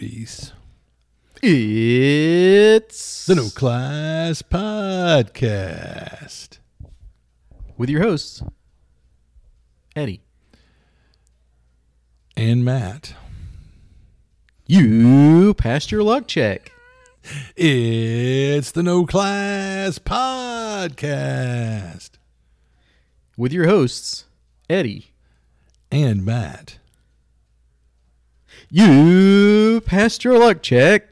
Reese. It's The No Class Podcast. with your hosts, Eddie. And Matt. You passed your luck check. It's the No Class Podcast. With your hosts, Eddie. And Matt. You passed your luck check.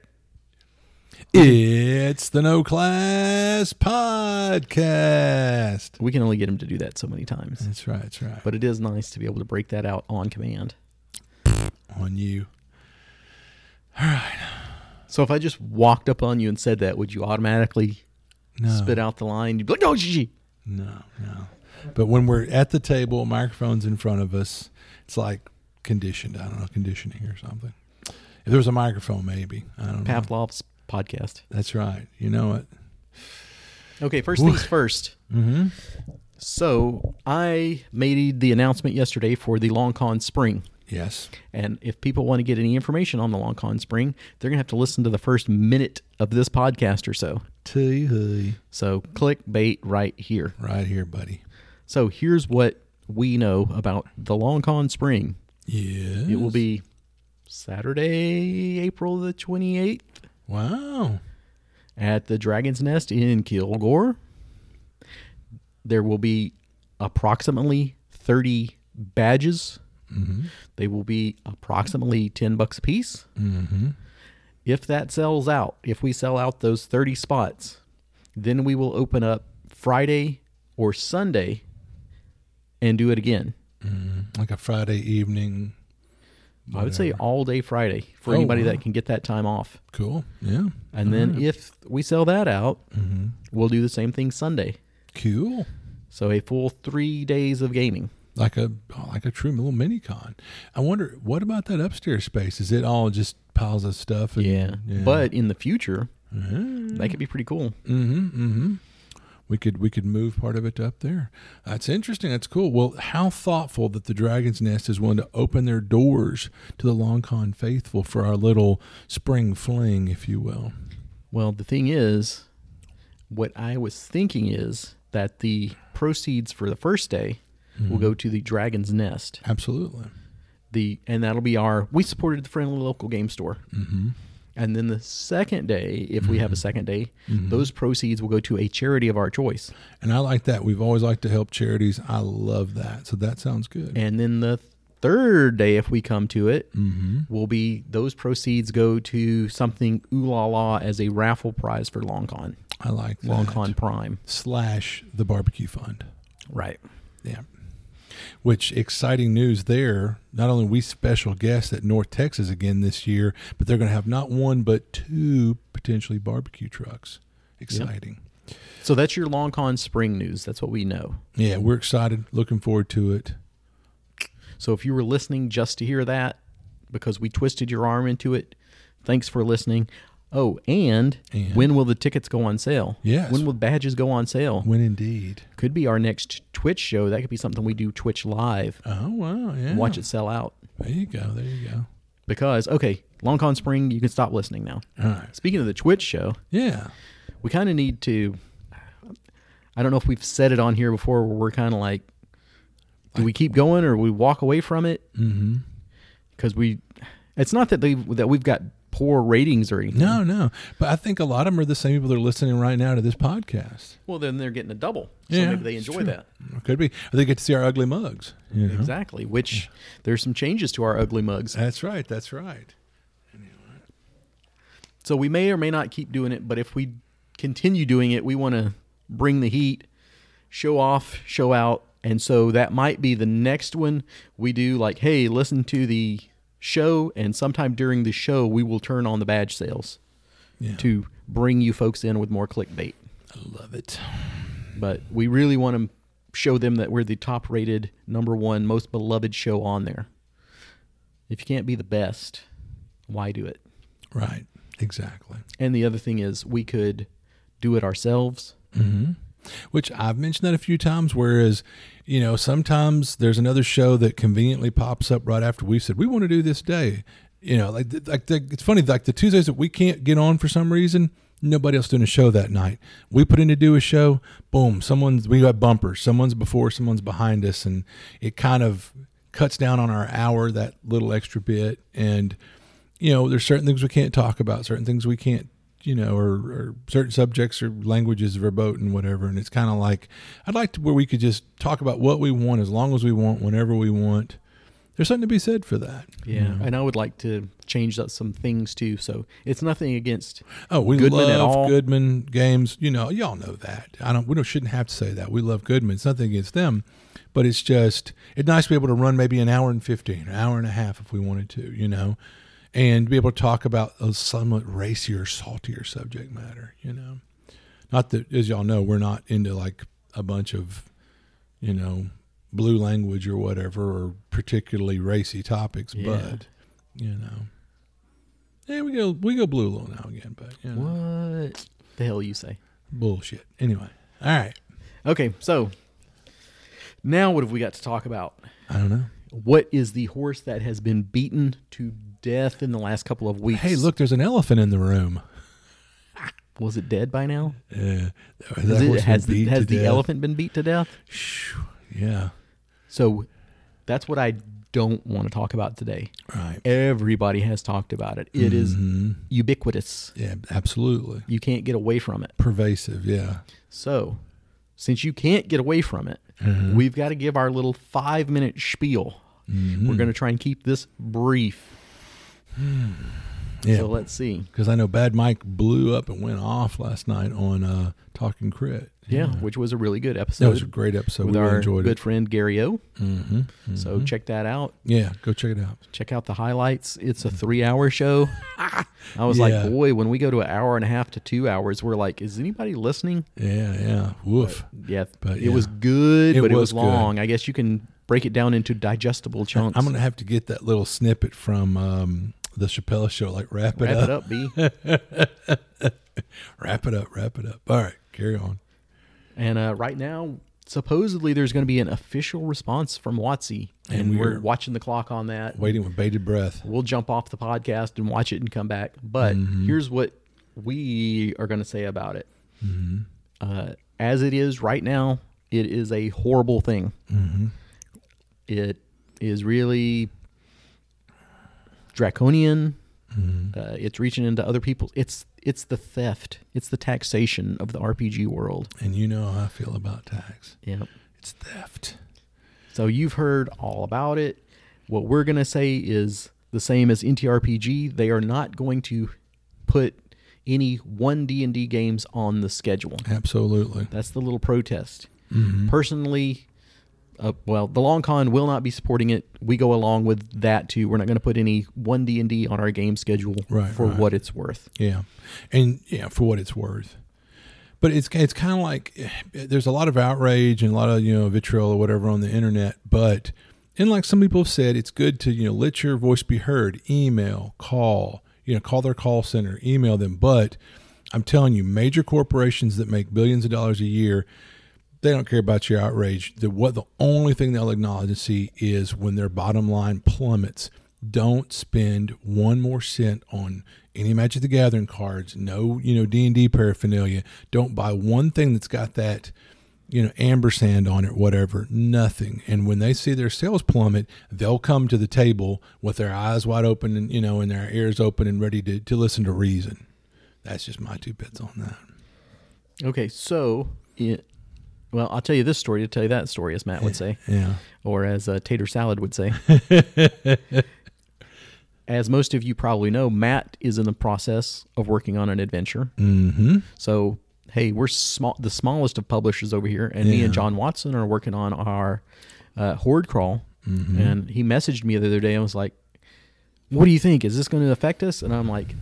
It's the No Class Podcast. We can only get him to do that so many times. That's right. That's right. But it is nice to be able to break that out on command. on you. All right. So if I just walked up on you and said that, would you automatically No. spit out the line? You'd be like, oh, gee. No, no. But when we're at the table, microphones in front of us, it's like conditioned. I don't know, conditioning or something. If there was a microphone, maybe. I don't know. Pavlov's podcast. That's right. You know it. Okay, first things first. Mm-hmm. So I made the announcement yesterday for the Long Con Spring. Yes. And if people want to get any information on the Long Con Spring, they're going to have to listen to the first minute of this podcast or so. Tee So click bait right here. Right here, buddy. So here's what we know about the Long Con Spring. Yes. It will be Saturday, April the 28th Wow. at the Dragon's Nest in Kilgore. There will be approximately 30 badges. Mm-hmm. They will be approximately 10 bucks a piece. Mm-hmm. If that sells out, if we sell out those 30 spots, then we will open up Friday or Sunday and do it again. Mm-hmm. Like a Friday evening. I would say all day Friday for Oh, anybody wow. that can get that time off. Cool. Yeah. And then if we sell that out, Mm-hmm. we'll do the same thing Sunday. Cool. So a full three days of gaming. Like a like a true little mini con. I wonder what about that upstairs space? Is it all just piles of stuff? And, Yeah. But in the future, Mhm. that could be pretty cool. Mm-hmm. Mm-hmm. We could we could move part of it up there. That's interesting. That's cool. Well, how thoughtful that the Dragon's Nest is willing to open their doors to the Long Con faithful for our little spring fling, if you will. Well, the thing is, what I was thinking is that the proceeds for the first day will go to the Dragon's Nest. Absolutely. The and that'll be our we supported the friendly local game store. Mm-hmm. And then the second day, if we have a second day, those proceeds will go to a charity of our choice. And I like that. We've always liked to help charities. I love that. So that sounds good. And then the third day, if we come to it, mm-hmm. will be those proceeds go to something ooh la la as a raffle prize for Long Con, I like that. Long Con Prime. slash the barbecue fund. Right. Yeah. Which exciting news there. Not only we special guests at North Texas again this year, but they're going to have not one but two potentially barbecue trucks. Exciting. So that's your Long Con Spring news. That's what we know. Yeah, we're excited. Looking forward to it. So if you were listening just to hear that, because we twisted your arm into it, thanks for listening. Oh, and, And? when will the tickets go on sale? Yes. When will badges go on sale? When indeed. Could be our next Twitch show. That could be something we do Twitch live. Oh wow, yeah. Watch it sell out. There you go. There you go. Because okay, Long Con Spring, you can stop listening now. All right. Speaking of the Twitch show, Yeah. we kind of need to. I don't know if we've said it on here before. Where we're kind of like, do we keep going or we walk away from it? Mm-hmm. Because we, it's not that they that we've got poor ratings or anything. No, no. But I think a lot of them are the same people that are listening right now to this podcast. Well, then they're getting a double. So Yeah, maybe they enjoy that. Could be. Or they get to see our ugly mugs. you know? Exactly. Which there's some changes to our ugly mugs. That's right. That's right. So we may or may not keep doing it, but if we continue doing it, we want to bring the heat, show off, show out. And so that might be the next one we do like, hey, listen to the show and sometime during the show we will turn on the badge sales Yeah. to bring you folks in with more clickbait. I love it. But we really want to show them that we're the top rated, number one, most beloved show on there. If you can't be the best, why do it? Right. Exactly. And the other thing is, we could do it ourselves. Mm-hmm. Which I've mentioned that a few times. Whereas, you know, sometimes there's another show that conveniently pops up right after we said we want to do this day, you know, like like the, it's funny, like the Tuesdays that we can't get on for some reason, nobody else doing a show that night. We put in to do a show, boom, someone's we got bumpers, someone's before, someone's behind us, and it kind of cuts down on our hour that little extra bit. And you know, there's certain things we can't talk about, certain things we can't you know, or, or, certain subjects or languages verboten, whatever. And it's kind of like I'd like to where we could just talk about what we want as long as we want, whenever we want. There's something to be said for that. Yeah, you know? and I would like to change up some things too. So it's nothing against. Oh, we Goodman love at all. Goodman games. You know, y'all know that. I don't. We don't shouldn't have to say that. We love Goodman. It's nothing against them, but it's just it's nice to be able to run maybe an hour and fifteen, an hour and a half if we wanted to. You know, and be able to talk about a somewhat racier, saltier subject matter. You know, not that as y'all know, we're not into like a bunch of, you know, blue language or whatever, or particularly racy topics, Yeah. but you know. Yeah, we go we go blue a little now again, but you know, What the hell you say? bullshit. Anyway, all right. Okay, so now what have we got to talk about? I don't know. What is the horse that has been beaten to death in the last couple of weeks? Hey, look, there's an elephant in the room. was it dead by now? Yeah, Is it- has the, has the elephant been beat to death? Yeah, So that's what I don't want to talk about today. right. Everybody has talked about it. It is Mhm. ubiquitous. Yeah, absolutely You can't get away from it. pervasive. Yeah, So, since you can't get away from it, Mhm. we've got to give our little five minute spiel. Mhm. We're going to try and keep this brief. yeah. So, let's see. Because I know Bad Mike blew up and went off last night on uh, Talking Crit. Yeah, which was a really good episode. that was a great episode. with we really our enjoyed good it. friend Gary O. Mm-hmm. So, check that out. yeah, go check it out. Check out the highlights. It's a three hour show. I was Yeah. like, boy, when we go to an hour and a half to two hours, we're like, is anybody listening? Yeah, yeah. Woof. Yeah, But, it was good, It but it was was good. long. I guess you can break it down into digestible chunks. I'm gonna have to get that little snippet from um, the Chappelle show. Like wrap it wrap up. Wrap it up, B. Wrap it up. Wrap it up. All right, carry on. and uh, right now, supposedly there's going to be an official response from WotC, and, And we're we're- watching the clock on that. Waiting with bated breath. We'll jump off the podcast and watch it and come back. But Mm-hmm. here's what we are going to say about it. Mm-hmm. Uh, as it is right now, it is a horrible thing. Mm-hmm. It is really draconian. Mm-hmm. Uh, it's reaching into other people's. It's it's the theft. It's the taxation of the RPG world. And you know how I feel about tax. Yeah. It's theft. So you've heard all about it. What we're gonna say is the same as NTRPG. They are not going to put any one D and D games on the schedule. Absolutely. That's the little protest. Mm-hmm. Personally, uh, well, the Long Con will not be supporting it. We go along with that too. We're not going to put any one D and D on our game schedule Right, for right. what it's worth. Yeah, and yeah, for what it's worth. But it's it's kind of like eh, there's a lot of outrage and a lot of you know vitriol or whatever on the internet. But and like some people have said, it's good to you know let your voice be heard. Email, call, you know, call their call center, email them. But I'm telling you, major corporations that make billions of dollars a year, they don't care about your outrage. The what the only thing they'll acknowledge and see is when their bottom line plummets. Don't spend one more cent on any Magic the Gathering cards. No, you know D and D paraphernalia. Don't buy one thing that's got that you know ampersand on it, whatever. Nothing. And when they see their sales plummet, they'll come to the table with their eyes wide open and you know and their ears open and ready to to listen to reason. That's just my two bits on that. Okay, so it, well, I'll tell you this story to tell you that story, as Matt would say, Yeah. or as uh, Tater Salad would say. as most of you probably know, Matt is in the process of working on an adventure. Mm-hmm. So, hey, we're small, the smallest of publishers over here, and me and John Watson are working on our uh, Horde Crawl. Mm-hmm. And he messaged me the other day and was like, "What do you think? Is this going to affect us?" And I'm like,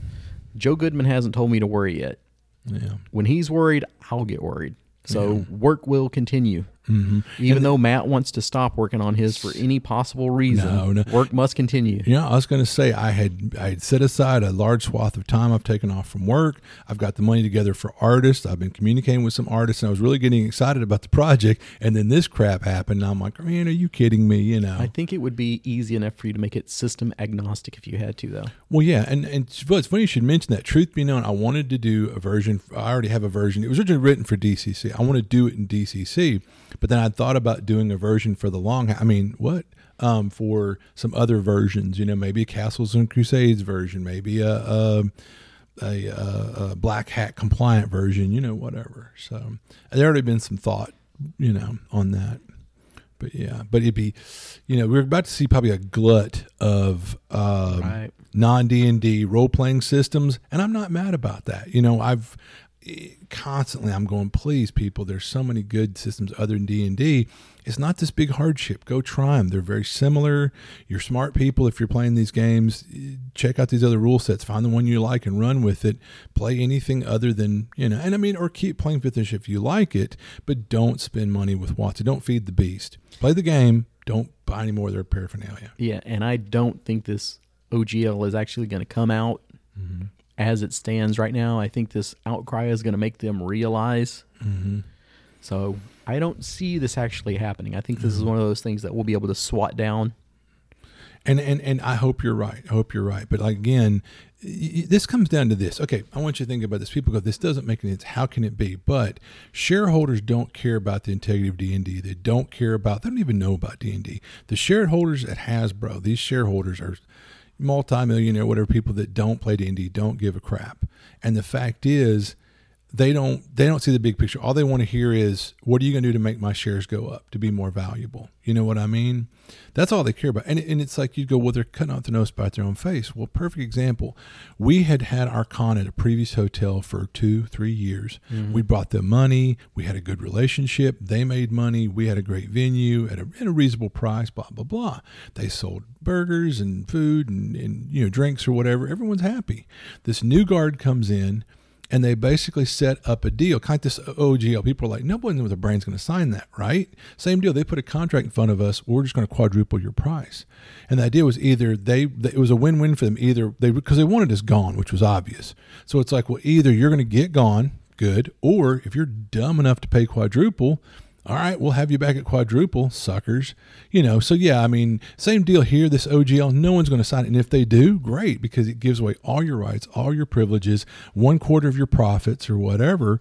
"Joe Goodman hasn't told me to worry yet. Yeah. When he's worried, I'll get worried. So work will continue. Mm-hmm. Even though Matt wants to stop working on his for any possible reason, No, no. work must continue. Yeah, I was going to say I had I had set aside a large swath of time I've taken off from work. I've got the money together for artists. I've been communicating with some artists, and I was really getting excited about the project. And then this crap happened. And I'm like, man, are you kidding me? You know? I think it would be easy enough for you to make it system agnostic if you had to, though. Well, yeah, and and well, it's funny you should mention that. Truth be known, I wanted to do a version. I already have a version. It was originally written for DCC. I want to do it in DCC, but then I thought about doing a version for the long. I mean, what? Um, for some other versions, you know, maybe a Castles and Crusades version, maybe a, a a, a, a black hat compliant version, you know, whatever. So there already been some thought, you know, on that. But yeah, but it'd be, you know, we're about to see probably a glut of um, Right. non D and D role playing systems, and I'm not mad about that. You know, I've constantly I'm going, please, people, there's so many good systems other than D and D. It's not this big hardship. Go try them. They're very similar. You're smart people. If you're playing these games, check out these other rule sets. Find the one you like and run with it. Play anything other than you know, and I mean, or keep playing fifth edition if you like it, but don't spend money with Watson. Don't feed the beast. Play the game. Don't buy any more of their paraphernalia. Yeah, and I don't think this OGL is actually going to come out Mm-hmm. As it stands right now. I think this outcry is going to make them realize. Mm-hmm. So I don't see this actually happening. I think this Mm-hmm. is one of those things that we'll be able to swat down. And and and I hope you're right. I hope you're right. But like, again, this comes down to this. Okay, I want you to think about this. People go, "This doesn't make any sense. How can it be?" But shareholders don't care about the integrity of D and D. They don't care about. They don't even know about D and D. The shareholders at Hasbro, these shareholders are multimillionaire, whatever people that don't play D and D don't give a crap. And the fact is, they don't they don't see the big picture. All they want to hear is what are you going to do to make my shares go up to be more valuable? You know what I mean? That's all they care about. And and it's like you go, well, they're cutting out their nose by their own face. Well, perfect example. We had had our con at a previous hotel for two three years. Mm-hmm. We brought them money. We had a good relationship. They made money. We had a great venue at a, at a reasonable price. Blah blah blah. They sold burgers and food and, and you know drinks or whatever. Everyone's happy. This new guard comes in and they basically set up a deal, kind of this OGL. People are like, no one with a brain's going to sign that, right? Same deal. They put a contract in front of us. We're just going to quadruple your price. And the idea was either they, it was a win-win for them. Either they, because they wanted us gone, which was obvious. So it's like, well, either you're going to get gone, good, or if you're dumb enough to pay quadruple, all right, we'll have you back at quadruple, suckers. You know, so yeah, I mean, same deal here. This OGL, no one's going to sign it. And if they do, great, because it gives away all your rights, all your privileges, one quarter of your profits or whatever.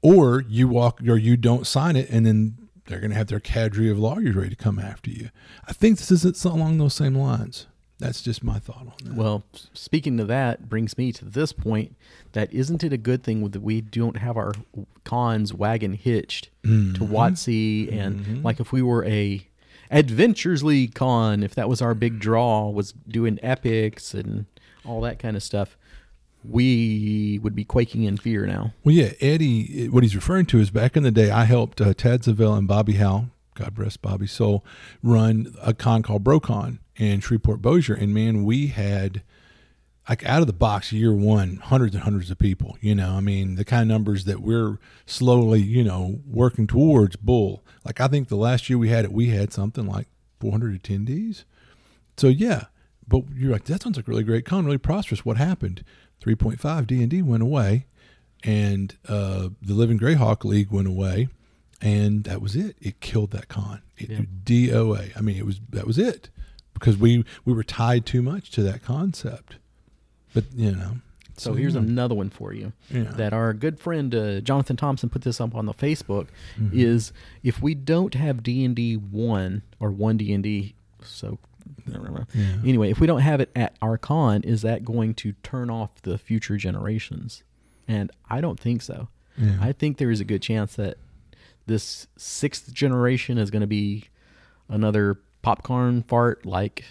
Or you walk or you don't sign it, and then they're going to have their cadre of lawyers ready to come after you. I think this is along those same lines. That's just my thought on that. Well, speaking to that brings me to this point that isn't it a good thing that we don't have our cons wagon hitched Mm-hmm. to WotC and like if we were a Adventures League con, if that was our big draw, was doing epics and all that kind of stuff, we would be quaking in fear now. Well, yeah, Eddie, what he's referring to is back in the day, I helped uh, Tad Zavell and Bobby Howe, God rest Bobby's soul, run a con called BroCon in Shreveport Bossier. And man, we had, like, out of the box, year one, hundreds and hundreds of people. You know, I mean, the kind of numbers that we're slowly, you know, working towards bull. Like, I think the last year we had it, we had something like 400 attendees. So, yeah. But you're like, that sounds like a really great con, really prosperous. What happened? 3.5 D&D went away and uh, the Living Greyhawk League went away, and that was it. It killed that con. It Yeah. DOA. I mean, it was that was it because we we were tied too much to that concept. But you know, So here's yeah. another one for you Yeah. that our good friend uh, Jonathan Thompson put this up on the Facebook Mm-hmm. is if we don't have D and D one or one D and D, so Yeah. anyway, if we don't have it at our con, is that going to turn off the future generations? And I don't think so. I think there is a good chance that this sixth generation is going to be another popcorn fart like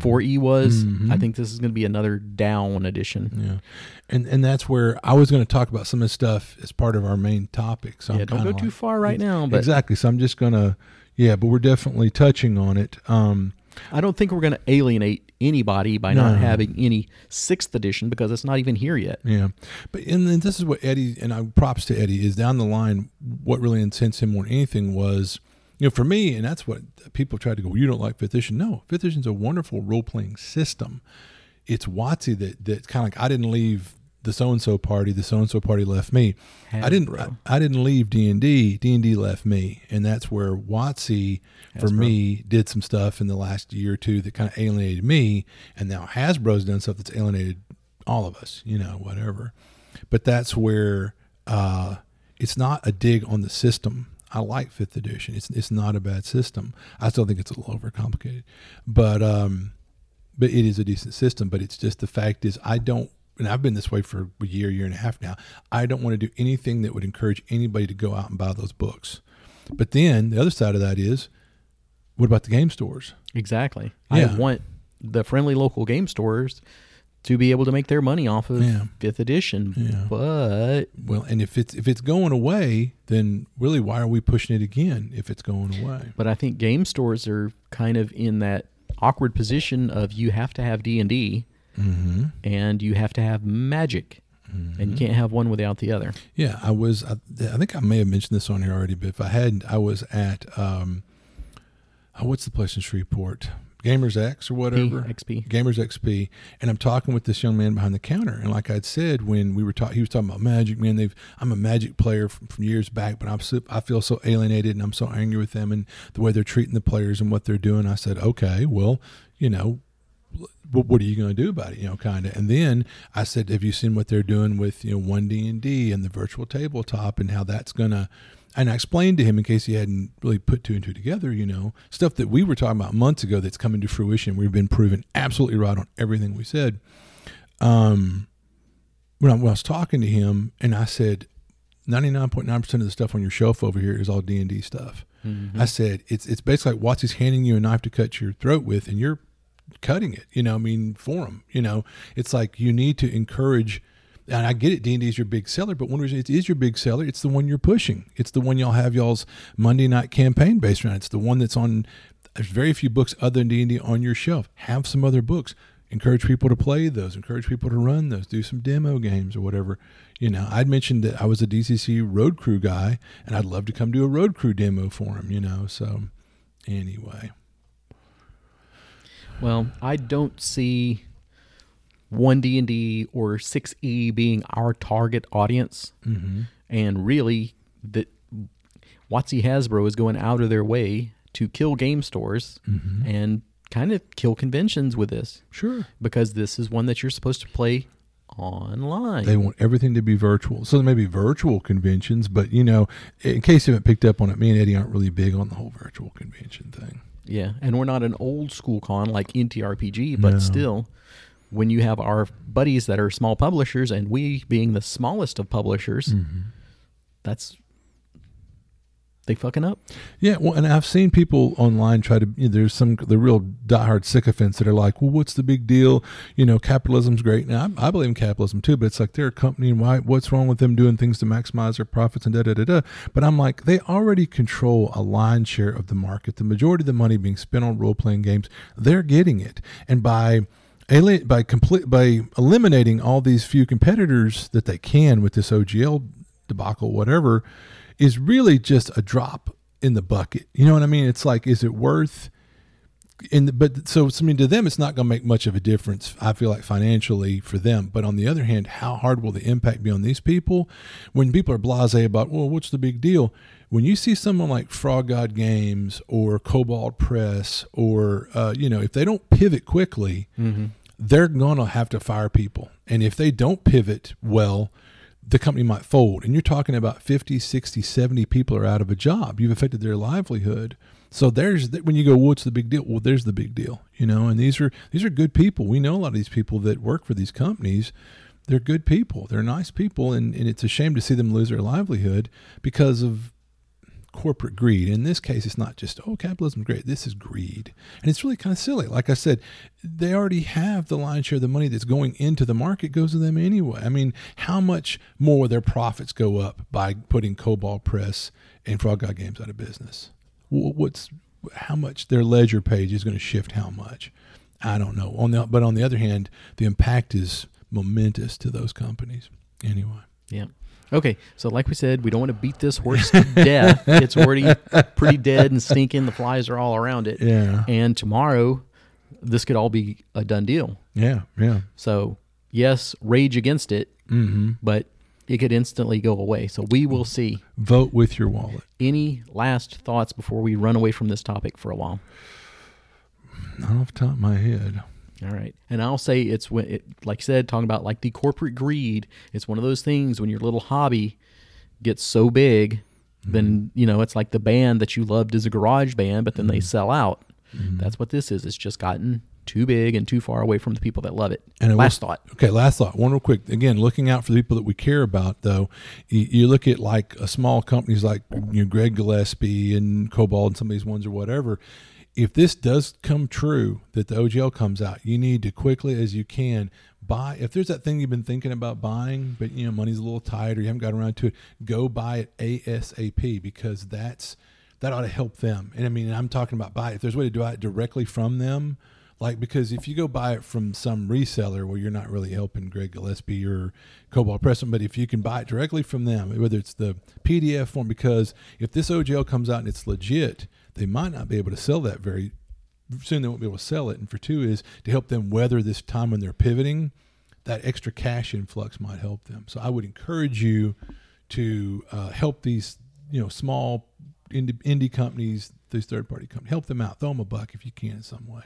4E was. Mhm. I think this is going to be another down edition. Yeah, and and that's where I was going to talk about some of this stuff as part of our main topic. So yeah, I'm don't go kinda too far right now, but exactly. So I'm just gonna, yeah, but we're definitely touching on it. Um, I don't think we're going to alienate anybody by not having any sixth edition because it's not even here yet. Yeah, but and then this is what Eddie and I props to Eddie is down the line. What really incensed him more than anything was you know, for me, and that's what people try to go. You don't like fifth edition? No, fifth edition is a wonderful role playing system. It's WotC that that kind of like I didn't leave the so and so party. The so and so party left me. I didn't. I, I didn't leave D and D. D and D left me, and that's where WotC for Hasbro. me did some stuff in the last year or two that kind of alienated me, and now Hasbro's done stuff that's alienated all of us. You know, whatever. But that's where uh, it's not a dig on the system. I like fifth edition. It's it's not a bad system. I still think it's a little overcomplicated, but um, but it is a decent system. But it's just the fact is I don't, and I've been this way for a year, year and a half now. I don't want to do anything that would encourage anybody to go out and buy those books. But then the other side of that is, what about the game stores? Exactly. Yeah. I want the friendly local game stores to be able to make their money off of Yeah. fifth edition. Yeah. But Well, and if it's if it's going away, then really why are we pushing it again if it's going away? but I think game stores are kind of in that awkward position of you have to have D and D Mm-hmm. and you have to have magic, and you can't have one without the other. Yeah, I was. I, I think I may have mentioned this on here already, but if I hadn't, I was at um, oh, what's the place in Shreveport? Gamers X or whatever. XP. Gamers XP, and I'm talking with this young man behind the counter, and like I'd said when we were talking, he was talking about Magic. Man, they've I'm a Magic player from, from years back, but I'm so, I feel so alienated, and I'm so angry with them and the way they're treating the players and what they're doing. I said, okay, well, you know, what, what are you going to do about it? You know, kind of. And then I said, have you seen what they're doing with you know one D and D and the virtual tabletop and how that's going to? And I explained to him in case he hadn't really put two and two together, you know, stuff that we were talking about months ago that's coming to fruition. We've been proven absolutely right on everything we said. Um, when I, when I was talking to him, and I said, ninety nine point nine percent of the stuff on your shelf over here is all D and D stuff. I said it's it's basically like WotC's handing you a knife to cut your throat with, and you're cutting it. You know, I mean, for them. You know, it's like you need to encourage. And I get it, D and D is your big seller, but one reason it is your big seller, it's the one you're pushing. It's the one y'all have y'all's Monday night campaign based around. It's the one that's on. There's very few books other than D and D on your shelf. Have some other books. Encourage people to play those. Encourage people to run those. Do some demo games or whatever. You know, I'd mentioned that I was a DCC road crew guy, and I'd love to come do a road crew demo for him. You know, so anyway. Well, I don't see one D and D or six E being our target audience, Mm-hmm. and really that WotC Hasbro is going out of their way to kill game stores Mm-hmm. and kind of kill conventions with this Sure. because this is one that you're supposed to play online. They want everything to be virtual. So there may be virtual conventions, but you know, in case you haven't picked up on it, me and Eddie aren't really big on the whole virtual convention thing. Yeah, and we're not an old school con like NTRPG, but No. still, when you have our buddies that are small publishers and we being the smallest of publishers, Mm-hmm. that's they fucking up. Yeah, well, and I've seen people online try to. You know, there's some the real diehard sycophants that are like, "Well, what's the big deal? You know, capitalism's great." Now, I, I believe in capitalism too, but it's like they're a company, and why? What's wrong with them doing things to maximize their profits and da da da da? But I'm like, they already control a line share of the market. The majority of the money being spent on role playing games, they're getting it, and by alien by complete by eliminating all these few competitors that they can with this OGL debacle, whatever, is really just a drop in the bucket. You know what I mean? It's like, is it worth? And but so I mean, to them, it's not going to make much of a difference. I feel like financially for them. But on the other hand, how hard will the impact be on these people when people are blasé about, well, what's the big deal? When you see someone like Frog God Games or Kobold Press, or uh, you know, if they don't pivot quickly, they're going to have to fire people. And if they don't pivot well, the company might fold. And you're talking about 50, 60, 70 people are out of a job. You've affected their livelihood. So there's when you go, what's the big deal? Well, there's the big deal, you know. And these are these are good people. We know a lot of these people that work for these companies. They're good people. They're nice people, and, and it's a shame to see them lose their livelihood because of corporate greed. In this case, it's not just, oh, capitalism's great. This is greed. And it's really kind of silly. Like I said, they already have the lion's share of the money that's going into the market goes to them anyway. I mean, how much more their profits go up by putting Kobold Press and Frog God Games out of business? What's how much their ledger page is going to shift how much? I don't know. On the but on the other hand, the impact is momentous to those companies. Anyway. Yeah. Okay, so like we said, we don't want to beat this horse to death. It's already pretty dead and stinking. The flies are all around it. Yeah. And tomorrow, this could all be a done deal. Yeah. Yeah. So, yes, rage against it, Mm-hmm. but it could instantly go away. So, we will see. Vote with your wallet. Any last thoughts before we run away from this topic for a while? Not off the top of my head. All right. And I'll say it's when it, like I said, talking about like the corporate greed. It's one of those things when your little hobby gets so big, then, mm-hmm. you know, it's like the band that you loved as a garage band, but then they mm-hmm. sell out. Mm-hmm. That's what this is. It's just gotten too big and too far away from the people that love it. And Last was- thought. Okay, last thought. One real quick. Again, looking out for the people that we care about, though. You, you look at like a small companies like you know, Greg Gillespie and Kobold and some of these ones or whatever. If this does come true that the OGL comes out, you need to quickly as you can buy. If there's that thing you've been thinking about buying, but you know money's a little tight or you haven't got around to it, go buy it ASAP because that's that ought to help them. And I mean, I'm talking about buy. If there's a way to do it directly from them, like because if you go buy it from some reseller, well, you're not really helping Greg Gillespie or Cobalt Preston. But if you can buy it directly from them, whether it's the PDF form, because if this OGL comes out and it's legit, they might not be able to sell that very soon. They won't be able to sell it. And for two is to help them weather this time when they're pivoting. That extra cash influx might help them. So I would encourage you to uh, help these, you know, small indie, indie companies, these third party companies, help them out. Throw them a buck if you can in some way.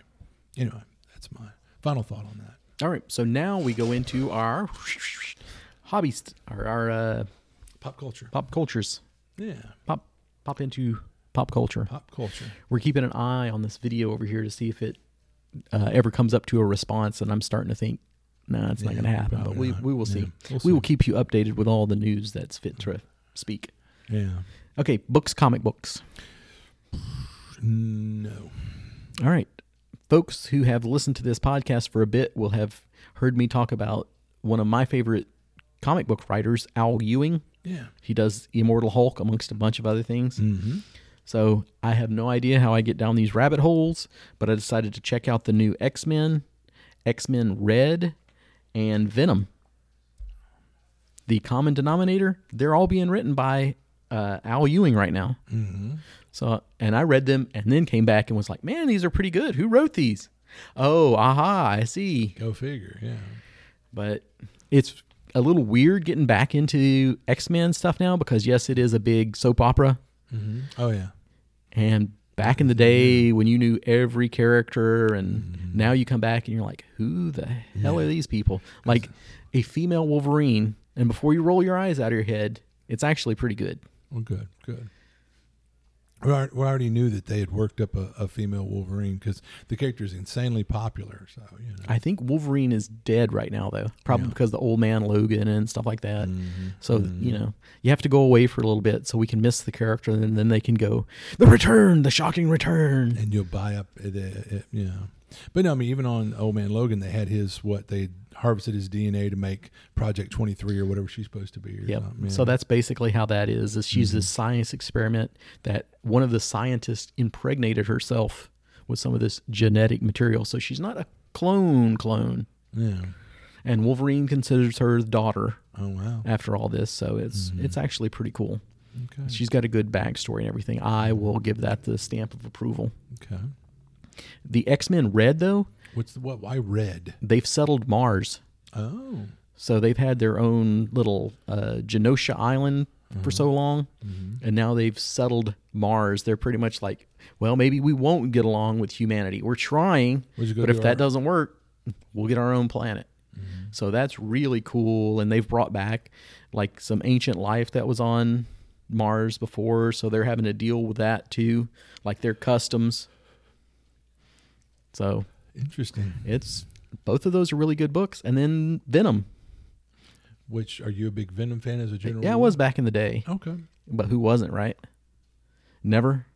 Anyway, that's my final thought on that. All right. So now we go into our hobbies, our, our uh, Pop culture. pop cultures. Yeah. Pop, pop into pop culture. Pop culture. We're keeping an eye on this video over here to see if it uh, ever comes up to a response. And I'm starting to think, nah, it's not going to happen. But we, not. we will see. Yeah, we'll We will keep you updated with all the news that's fit to speak. Yeah. Okay, books, comic books. No. All right. Folks who have listened to this podcast for a bit will have heard me talk about one of my favorite comic book writers, Al Ewing. Yeah. He does Immortal Hulk amongst a bunch of other things. Mm-hmm. So I have no idea how I get down these rabbit holes, but I decided to check out the new X Men, X Men Red, and Venom. The common denominator, they're all being written by uh, Al Ewing right now. Mm-hmm. So, and I read them and then came back and was like, man, these are pretty good. Who wrote these? Oh, aha, I see. Go figure. Yeah. But it's a little weird getting back into X Men stuff now because, yes, it is a big soap opera. Mm-hmm. Oh yeah. And back in the day when you knew every character, and now you come back and you're like, who the hell are these people? Like a female Wolverine. And before you roll your eyes out of your head, it's actually pretty good. Well, good. Good. We already knew that they had worked up a, a female Wolverine because the character is insanely popular. So you know. I think Wolverine is dead right now, though, probably Yeah. because the old man Logan and stuff like that. Mhm. So mm-hmm. you know, you have to go away for a little bit so we can miss the character, and then they can go the return, the shocking return. and you'll buy up it, it, it, you know but no i mean even on old man logan they had his what they harvested his dna to make project 23 or whatever she's supposed to be Yep. yeah. So that's basically how that is. Is she's this mm-hmm. science experiment that one of the scientists impregnated herself with some of this genetic material. So she's not a clone clone. yeah And Wolverine considers her daughter oh wow after all this. So it's mm-hmm. it's actually pretty cool. okay She's got a good backstory and everything. I will give that the stamp of approval. okay The X Men Red though, what's the what I read? they've settled Mars. oh So they've had their own little uh, Genosha Island for uh-huh. so long, mm-hmm. and now they've settled Mars. They're pretty much like, well, maybe we won't get along with humanity. We're trying, We'll but if that doesn't work, we'll get our own planet. Mm-hmm. So that's really cool, and they've brought back like some ancient life that was on Mars before, so they're having to deal with that too, like their customs. So interesting it's both of those are really good books, and then Venom. which are you a big venom fan as a general Yeah, I was back in the day, okay but who wasn't, right? Never.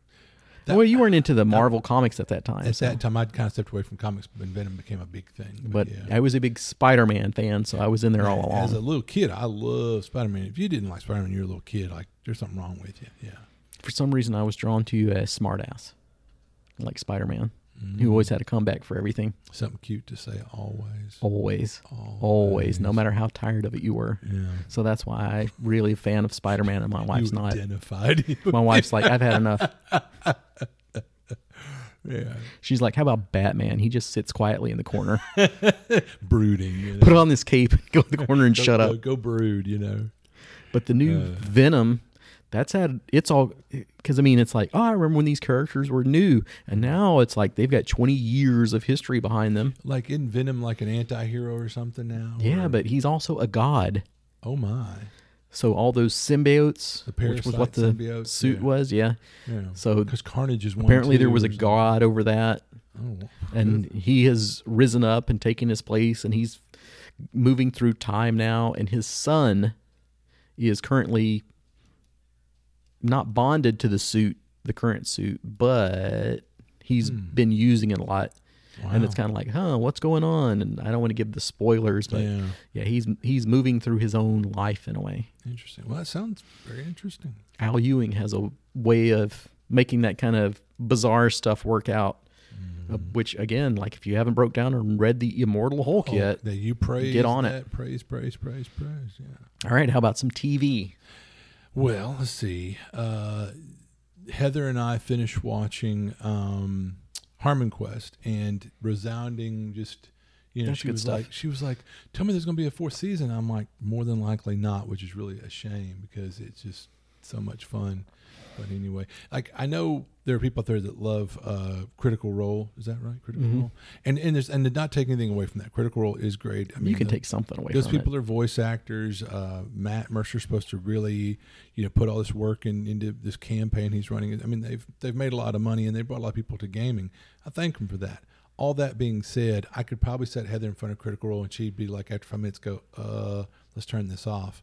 That- well, you weren't into the Marvel comics at that time. at so- that time i'd kind of stepped away from comics when venom became a big thing but yeah I was a big Spider-Man fan, so I was in there all along. as a little kid i love spider-man if you didn't like spider-man you're a little kid like there's something wrong with you yeah For some reason, I was drawn to you as smartass, like Spider-Man. Who always had a comeback for everything. Something cute to say always. Always, always, no matter how tired of it you were. Yeah. So that's why I really a fan of Spider Man, and my wife's you not. identified. My wife's like, I've had enough. yeah. She's like, how about Batman? He just sits quietly in the corner. Brooding. You know. Put on this cape, go in the corner, and Go- shut go, up. Go brood, you know. But the new Uh. Venom, that's had it's all because I mean it's like oh I remember when these characters were new, and now it's like they've got twenty years of history behind them. Like in Venom like an anti hero or something now? Yeah, Or- but he's also a god. oh my. So all those symbiotes, The which was what the symbiotes, suit yeah. was, yeah. Yeah. So because Carnage is one apparently there was a god over that, Oh, and he has risen up and taken his place, and he's moving through time now, and his son is currently not bonded to the suit, the current suit, but he's been using it a lot. And it's Hmm. Kind of like, huh, what's going on? And I don't want to give the spoilers, but yeah. yeah. he's he's moving through his own life in a way. Interesting. Well, that sounds very interesting. Al Ewing has a way of making that kind of bizarre stuff work out. uh, Mm-hmm. which again, like if you haven't broke down and read the Immortal Hulk yet, that you praise get on it. that, Praise, praise, praise, praise. Yeah. all right. How about some TV? Well, let's see. Uh, Heather and I finished watching um, Harmon Quest and resounding just you know That's she was stuff. like she was like tell me there's going to be a fourth season. I'm like more than likely not, which is really a shame because it's just so much fun. But anyway, like I know there are people out there that love uh, Critical Role. Is that right? Critical Mhm. Role. And and there's and to not take anything away from that. Critical Role is great. I mean, you can the- take something away those people it. are voice actors. Uh, Matt Mercer's supposed to really, you know, put all this work in, into this campaign he's running. I mean, they've they've made a lot of money and they brought a lot of people to gaming. I thank them for that. All that being said, I could probably set Heather in front of Critical Role and she'd be like, after five minutes, go, uh, let's turn this off.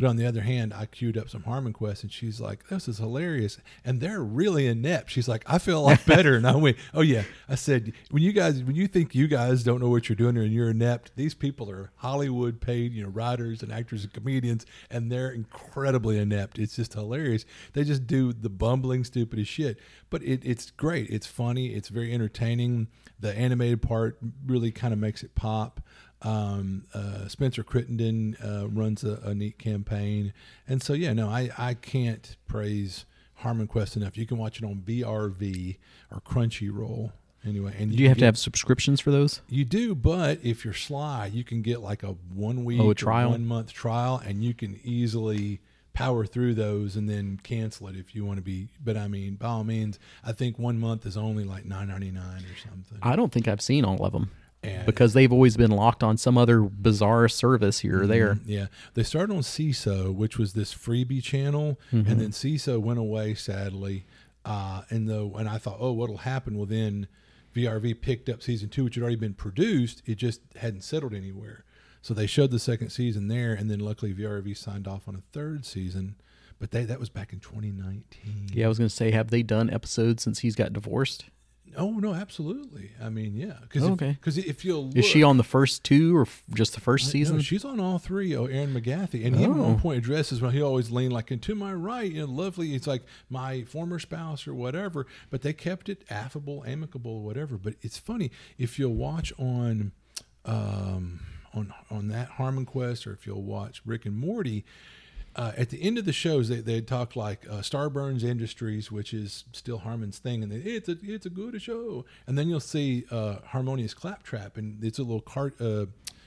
But on the other hand, I queued up some Harmon Quest, and she's like, "This is hilarious," and they're really inept. She's like, "I feel a lot better," and I went, "Oh yeah." I said, "When you guys, when you think you guys don't know what you're doing and you're inept, these people are Hollywood paid, you know, writers and actors and comedians, and they're incredibly inept. It's just hilarious. They just do the bumbling, stupidest shit, but it, it's great. It's funny. It's very entertaining. The animated part really kind of makes it pop." Um, uh, Spencer Crittenden uh, runs a, a neat campaign, and so yeah, no, I I can't praise Harmon Quest enough. You can watch it on VRV or Crunchyroll anyway. And Do you have to have subscriptions for those? you do, but if you're sly, you can get like a one week, Oh, a trial? one month trial, and you can easily power through those and then cancel it if you want to be. But I mean, by all means, I think one month is only like nine ninety nine or something. I don't think I've seen all of them And- because they've always been locked on some other bizarre service here or there. Mhm, Yeah, they started on Seeso, which was this freebie channel, and then Seeso went away sadly. Uh, and though, and I thought, oh, what'll happen? Well, then VRV picked up season two, which had already been produced. It just hadn't settled anywhere. So they showed the second season there, and then luckily VRV signed off on a third season. But they, that was back in 2019. Yeah, I was going to say, have they done episodes since he's got divorced? Oh no, absolutely. I mean, yeah. Because Okay. Because if you'll look, Is she on the first two or f- just the first No, season? she's on all three. Oh, Erin McGathy, and he at Oh. one point addresses when he always leaned like, "And to my right, you know, lovely." It's like my former spouse or whatever. But they kept it affable, amicable, whatever. But it's funny if you'll watch on, um, on on that Harmon Quest, or if you'll watch Rick and Morty. Uh, at the end of the shows, they they talk like uh, Starburns Industries, which is still Harmon's thing, and they, it's a it's a good show. And then you'll see uh, Harmonious Claptrap, and it's a little cart uh,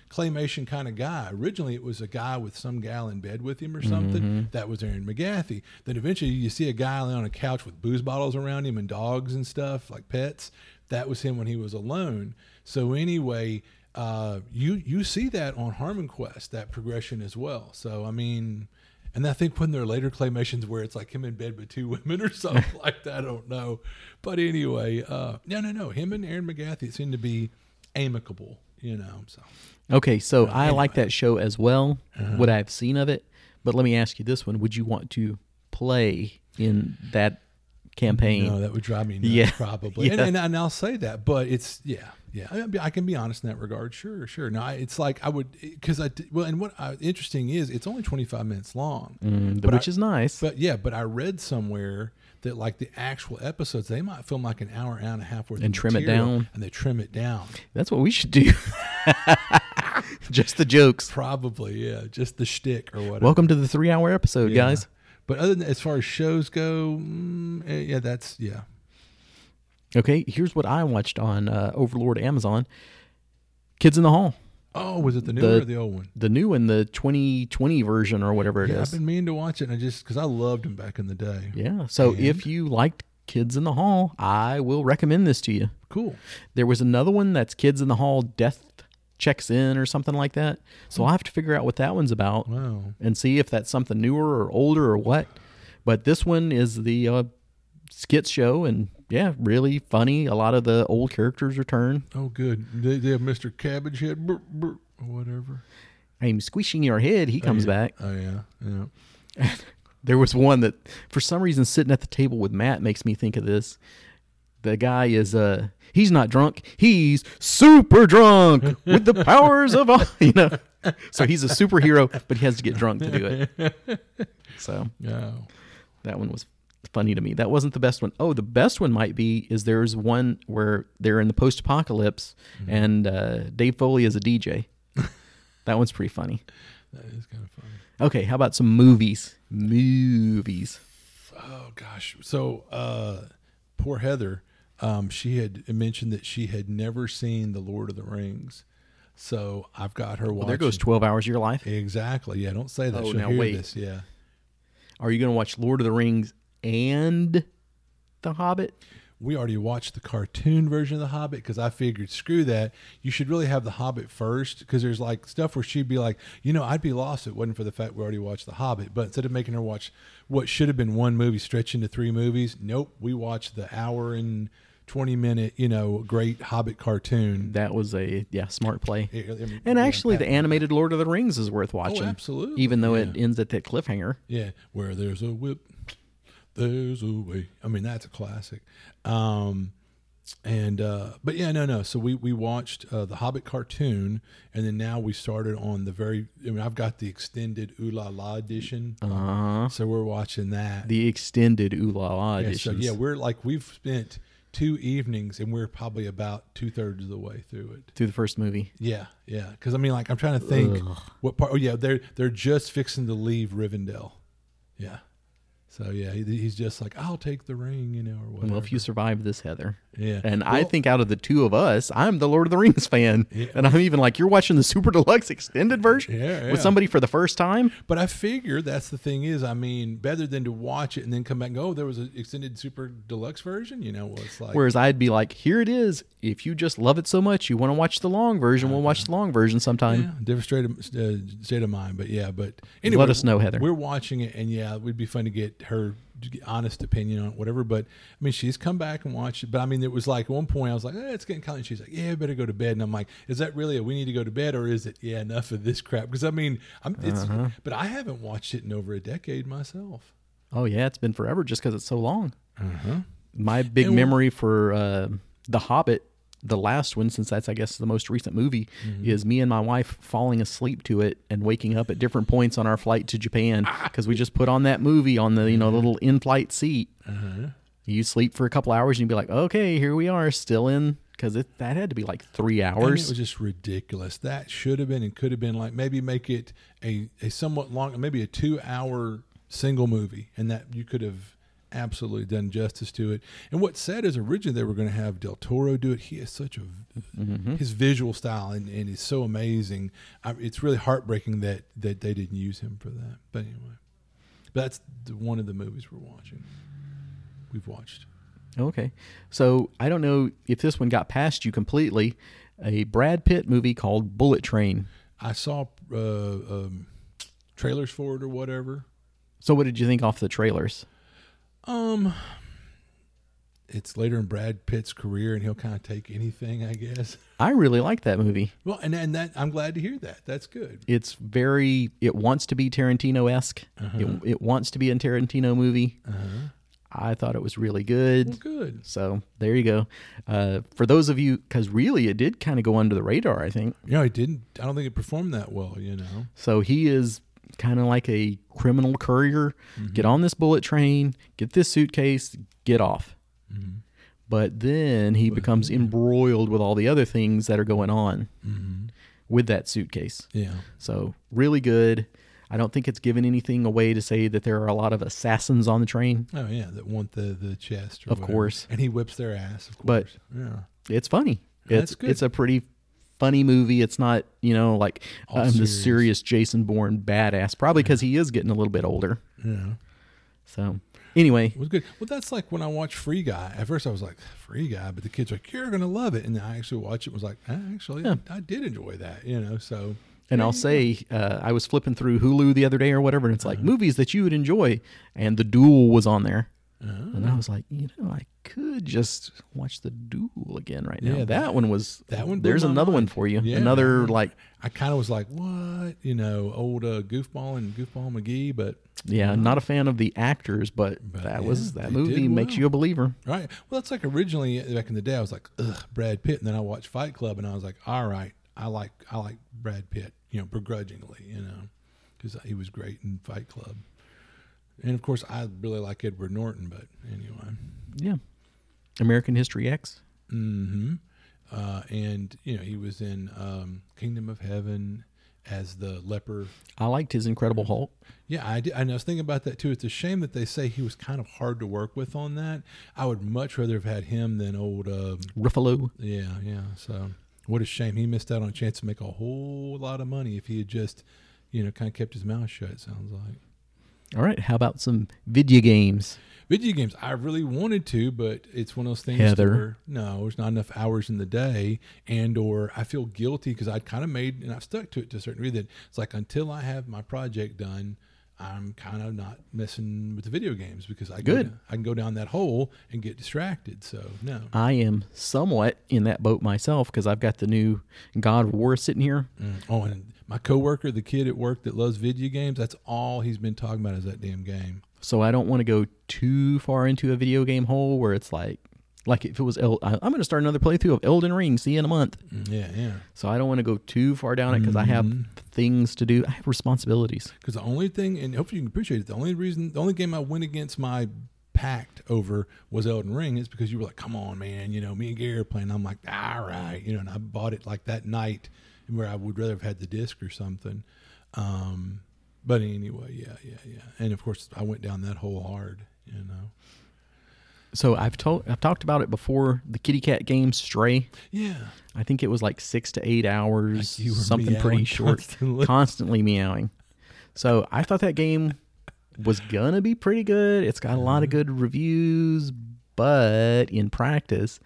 claymation kind of guy. Originally, it was a guy with some gal in bed with him or something. That was Erin McGathy. Then eventually, you see a guy on a couch with booze bottles around him and dogs and stuff like pets. That was him when he was alone. So anyway, uh, you you see that on Harmon Quest that progression as well. So I mean. And I think when there are later claymations where it's like him in bed with two women or something like that, I don't know. But anyway, uh, no, no, no. Him and Erin McGathy seem to be amicable, you know. So Okay, so I anyway. Uh-huh. like that show as well. What I've seen of it, but let me ask you this one: Would you want to play in that campaign. No, that would drive me nuts, Yeah. probably. And, Yeah. and, and I'll say that, but it's yeah, yeah. I, mean, I can be honest in that regard. Sure, sure. No, I, it's like I would because I well, and what I, interesting is it's only twenty five minutes long, Mm, but which I- is nice. But yeah, but I read somewhere that like the actual episodes they might film like an hour, hour and a half worth And of trim it down. and they trim it down. That's what we should do. Just the jokes. Probably, yeah, just the shtick or whatever. Welcome to the three hour episode, Yeah. guys. But other than as far as shows go, mm, eh, yeah, that's yeah. Okay, here's what I watched on uh, Overlord Amazon Kids in the Hall. Oh, was it the new The- one or the old one? The new one, the 2020 version or whatever it is. Yeah, I've been meaning to watch it, and I just because I loved him back in the day. Yeah. So And? if you liked Kids in the Hall, I will recommend this to you. Cool. There was another one that's Kids in the Hall Death Checks In or something like that. So I'll have to figure out what that one's about Wow. and see if that's something newer or older or what. But this one is the uh, skit show and yeah, really funny. A lot of the old characters return. Oh, good. They, they have Mr. Cabbage Head, brr, brr, or whatever. I'm squishing your head. He comes yeah. back. Oh yeah, yeah. There was one that, for some reason, sitting at the table with Matt makes me think of this. The guy is uh he's not drunk. He's super drunk with the powers of all you know. So he's a superhero, but he has to get drunk to do it. So Oh. that one was funny to me. That wasn't the best one. Oh, the best one might be is there's one where they're in the post apocalypse and uh, Dave Foley is a DJ. that one's pretty funny. That is kind of funny. Okay, how about some movies? Movies. Oh gosh. So uh poor Heather, um, she had mentioned that she had never seen The Lord of the Rings. So I've got her Well, there goes 12 hours of your life. Exactly. Yeah, don't say that. Oh, She'll now wait. this. Yeah. Are you going to watch Lord of the Rings and The Hobbit? We already watched the cartoon version of The Hobbit because I figured, screw that. You should really have The Hobbit first because there's like stuff where she'd be like, you know, I'd be lost if it wasn't for the fact we already watched The Hobbit. But instead of making her watch what should have been one movie stretch into three movies, nope, we watched the hour and 20 minute, you know, great Hobbit cartoon. That was a yeah smart play. I- I mean, And yeah, actually, the animated Lord of the Rings is worth watching. absolutely, Even though it ends at that cliffhanger. Yeah, where there's a whip, there's a way. I mean, that's a classic. Um, and uh, but yeah, no, no. So we we watched uh, the Hobbit cartoon, and then now we started on the very. I mean, I've got the extended Ooh La La edition, Uh-huh. so we're watching that. The extended Ooh La La yeah, so yeah, we're like we've spent two evenings, and we're probably about two thirds of the way through it. through the first movie. Yeah, yeah. Because I mean, like I'm trying to think what part. Oh yeah, they're they're just fixing to leave Rivendell. Yeah. So yeah, he, he's just like, I'll take the ring, you know, or whatever. Well, if you survive this, Heather. Yeah, And I think out of the two of us, I'm the Lord of the Rings fan. Yeah. And I'm even like, you're watching the super deluxe extended version Yeah, yeah. with somebody for the first time? But I figure that's the thing is, I mean, better than to watch it and then come back and go, oh, there was an extended super deluxe version. You know, well, it's like, Whereas I'd be like, here it is. If you just love it so much, you want to watch the long version, we'll watch the long version sometime. yeah, different state of, uh, state of mind. But yeah, but anyway, Let us know, Heather. We're watching it, and yeah, it would be fun to get her honest opinion on it, whatever. But I mean, she's come back and watched it. But I mean, it was like at one point I was like, eh, it's getting kind. She's like, yeah, I better go to bed. And I'm like, is that really a we need to go to bed, or is it yeah enough of this crap? Because I mean, I'm it's, Uh-huh. but I haven't watched it in over a decade myself. Oh, yeah, it's been forever just because it's so long. Uh-huh. My big And- memory for uh, The Hobbit, the last one, since that's, I guess, the most recent movie, Mm-hmm. is me and my wife falling asleep to it and waking up at different points on our flight to Japan because we just put on that movie on the, you know, little in flight seat. Uh-huh. You sleep for a couple hours and you'd be like, okay, here we are, still in. Because that had to be like three And it was just ridiculous. That should have been and could have been like maybe make it a, a somewhat long, maybe a two hour single movie, and that you could have absolutely done justice to it. And what's sad is originally they were going to have Del Toro do it. He has such a Mm-hmm. his visual style and, and he's so amazing. I, it's really heartbreaking that that they didn't use him for that. But anyway, that's the, one of the movies we're watching. We've watched. Okay. So I don't know if this one got past you completely. A Brad Pitt movie called Bullet Train. I saw uh, um, trailers for it or whatever. So what did you think off the trailers? Um, it's later in Brad Pitt's career, and he'll kind of take anything, I guess. I really like that movie. Well, and and that I'm glad to hear that. That's good. It's very. It wants to be Tarantino esque. Uh-huh. It, it wants to be a Tarantino movie. Uh-huh. I thought it was really good. Well, good. So there you go. Uh, for those of you, because really it did kind of go under the radar, I think. Yeah, it didn't. I don't think it performed that well. You know. So he is kind of like a criminal courier. Get on this bullet train, get this suitcase, get off. Mm-hmm. But then he becomes embroiled with all the other things that are going on Mm-hmm. with that suitcase. Yeah. So really good. I don't think it's given anything away to say that there are a lot of assassins on the train. Oh yeah, that want the the chest. Or Of whatever. course. And he whips their ass. Of course. But- yeah. It's funny. That's It's good. it's a pretty funny movie. It's not you know like All I'm the serious. serious Jason Bourne badass. Probably because he is getting a little bit older. Yeah. So anyway, It was good. Well, that's like when I watched Free Guy. At first, I was like, Free Guy, but the kids were like, you're gonna love it. And then I actually watched it. and Was like, "Ah, actually, Yeah. I did enjoy that. You know. So. And I'll say, uh, I was flipping through Hulu the other day or whatever, and it's Uh-huh. like movies that you would enjoy, and The Duel was on there. Oh. and I was like, you know, I could just watch The Duel again right now. Yeah, that, that- one was that one There's another one for you. Yeah, another like, I kind of was like, what? You know, old uh, goofball and goofball McGee, but yeah, not a fan of the actors, but, But, that yeah, was that movie did makes you a believer. right. Well, that's like originally back in the day, I was like, ugh, Brad Pitt, and then I watched Fight Club, and I was like, all right, I like I like Brad Pitt, you know, begrudgingly, you know, because he was great in Fight Club, and of course, I really like Edward Norton, but anyway. Yeah, American History X. Mm-hmm. Uh, and you know, he was in um, Kingdom of Heaven as the leper. I liked his Incredible Hulk. Yeah, I did. And I was thinking about that too. It's a shame that they say he was kind of hard to work with on that. I would much rather have had him than old. Um, Ruffalo. yeah, yeah. So what a shame he missed out on a chance to make a whole lot of money if he had just, you know, kind of kept his mouth shut. Sounds like. All right, how about some video games? Video games, I really wanted to, but it's one of those things. Heather. where, no, there's not enough hours in the day, and or I feel guilty because I'd kind of made and I've stuck to it to a certain degree. That it's like until I have my project done, I'm kind of not messing with the video games because I Good. I can go down that hole and get distracted. So no, I am somewhat in that boat myself because I've got the new God of War sitting here. Mm. oh, and my coworker, the kid at work that loves video games, that's all he's been talking about is that damn game. So I don't want to go too far into a video game hole where it's like, like if it was, El- I'm going to start another playthrough of Elden Ring. See you in a month. Mm, Yeah, yeah. So I don't want to go too far down it because I have Mhm. things to do. I have responsibilities. Because the only thing, and hopefully you can appreciate it, the only reason, the only game I went against my pact over was Elden Ring is because you were like, come on, man, you know, me and Gary are playing. I'm like, all right, you know, and I bought it like that night where I would rather have had the disc or something. Um, but anyway, yeah, yeah, yeah. And of course, I went down that hole hard, you know. So I've told, I've talked about it before. The kitty cat game Stray. Yeah. I think it was like six to eight hours, Like you were something pretty short, constantly. constantly meowing. So I thought that game was gonna be pretty good. It's got a lot of good reviews, but in practice,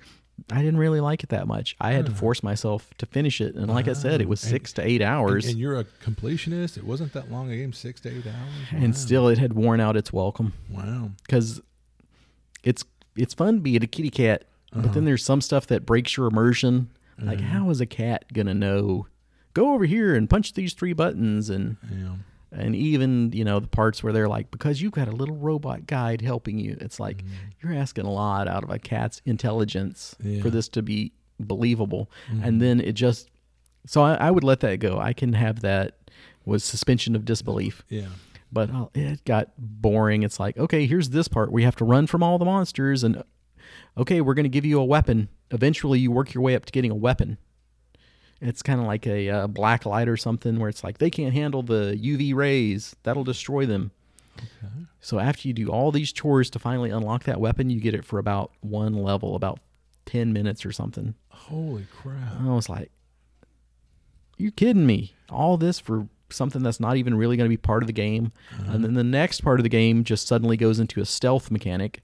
I didn't really like it that much. I had to force myself to finish it, and like I said, it was Wow. And- six to eight hours, and you're a completionist. It wasn't that long a game, six to eight hours. and still it had worn out its welcome wow. because it's it's fun being a kitty cat, but Uh-huh. then there's some stuff that breaks your immersion. Like, Mm-hmm. how is a cat gonna know? Go over here and punch these three buttons, and Yeah. and even you know the parts where they're like, because you've got a little robot guide helping you. It's like you're asking a lot out of a cat's intelligence Mm-hmm. Yeah. Mm-hmm. for this to be believable, and then it just. So I, I would let that go. I can have that was suspension of disbelief Yeah. But uh, it got boring. It's like, okay, here's this part. We have to run from all the monsters, and okay, we're going to give you a weapon. Eventually, you work your way up to getting a weapon. It's kind of like a uh, black light or something where it's like they can't handle the UV rays. That'll destroy them. Okay. So after you do all these chores to finally unlock that weapon, you get it for about one level, about 10 minutes or something. Holy crap. I was like, "You kidding me? All this for something that's not even really going to be part of the game?" And then the next part of the game just suddenly goes into a stealth mechanic,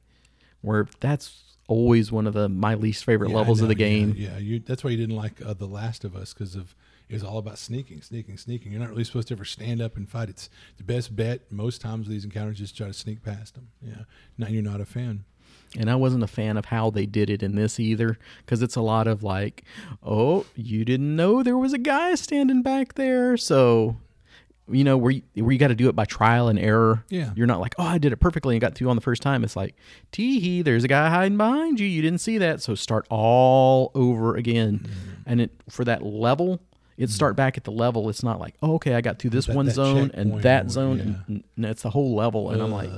where that's always one of the my least favorite Yeah, levels of the know, yeah, game. Yeah, you, that's why you didn't like uh, The Last of Us because of it was all about sneaking, sneaking, sneaking. You're not really supposed to ever stand up and fight. It's the best bet most times these encounters just try to sneak past them. Yeah, now you're not a fan. And I wasn't a fan of how they did it in this either, because it's a lot of like, "Oh, you didn't know there was a guy standing back there," so you know, where you, where you got to do it by trial and error. Yeah. You're not like, oh, I did it perfectly and got through on the first time. It's like, tee hee, there's a guy hiding behind you. You didn't see that. So start all over again. Mm-hmm. And it for that level, it start back at the level. It's not like, oh, okay, I got through this That- one that zone and that or- zone. yeah. And, and it's the whole level. And I'm like,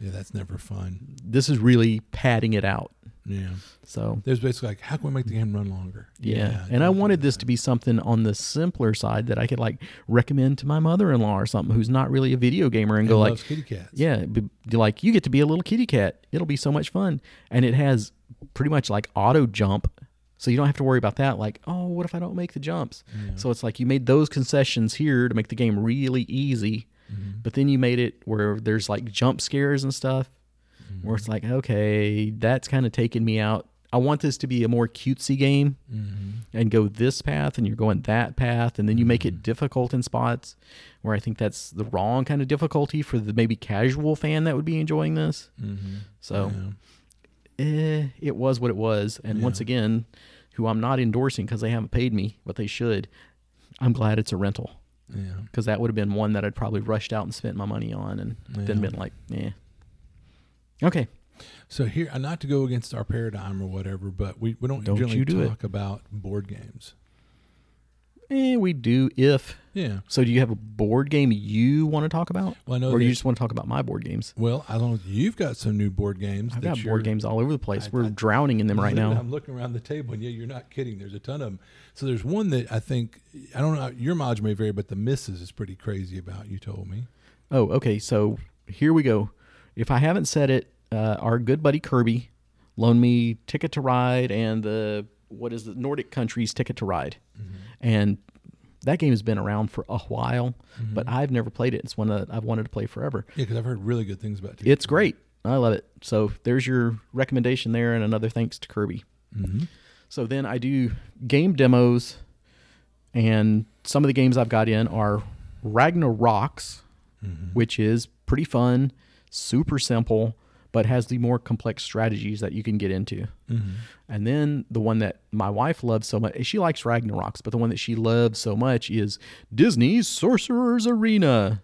yeah, that's never fun. this is really padding it out. Yeah. So There's basically like, how can we make the game run longer? Yeah. and I wanted this to be something on the simpler side that I could like recommend to my mother in law or something who's not really a video gamer and And go like, kitty cats. yeah, be, like you get to be a little kitty cat. It'll be so much fun. And it has pretty much like auto jump. So you don't have to worry about that. Like, oh, what if I don't make the jumps? So it's like you made those concessions here to make the game really easy. Mm-hmm. But then you made it where there's like jump scares and stuff Mm-hmm. where it's like, okay, that's kind of taking me out. I want this to be a more cutesy game Mm-hmm. and go this path and you're going that path and then you make it difficult in spots where I think that's the wrong kind of difficulty for the maybe casual fan that would be enjoying this. Mm-hmm. So Yeah. eh, it was what it was. And once again, who I'm not endorsing because they haven't paid me but they should, I'm glad it's a rental Yeah. because that would have been one that I'd probably rushed out and spent my money on and then been like, eh. Okay. So here, uh, not to go against our paradigm or whatever, but we, we don't, Don't generally you do it. talk about board games. Eh, we do if. Yeah. So do you have a board game you want to talk about? Well, I know or you just want to talk about my board games? Well, I don't. You've got some new board games. I've got board games all over the place. I- We're I- drowning in them right now. I'm looking around the table, and yeah, you're not kidding. There's a ton of them. So there's one that I think I don't know. Your mileage may vary, but the misses is pretty crazy about. You told me. Oh, okay. So here we go. If I haven't said it, uh, our good buddy Kirby loaned me Ticket to Ride and the what is the Nordic countries Ticket to Ride, and that game has been around for a while, but I've never played it. It's one that I've wanted to play forever. Yeah, because I've heard really good things about it. It's great. I love it. So there's your recommendation there, and another thanks to Kirby. Mm-hmm. So then I do game demos, and some of the games I've got in are Ragnaroks, which is pretty fun, super simple, but has the more complex strategies that you can get into. Mm-hmm. And then the one that my wife loves so much, she likes Ragnaroks, but the one that she loves so much is Disney's Sorcerer's Arena,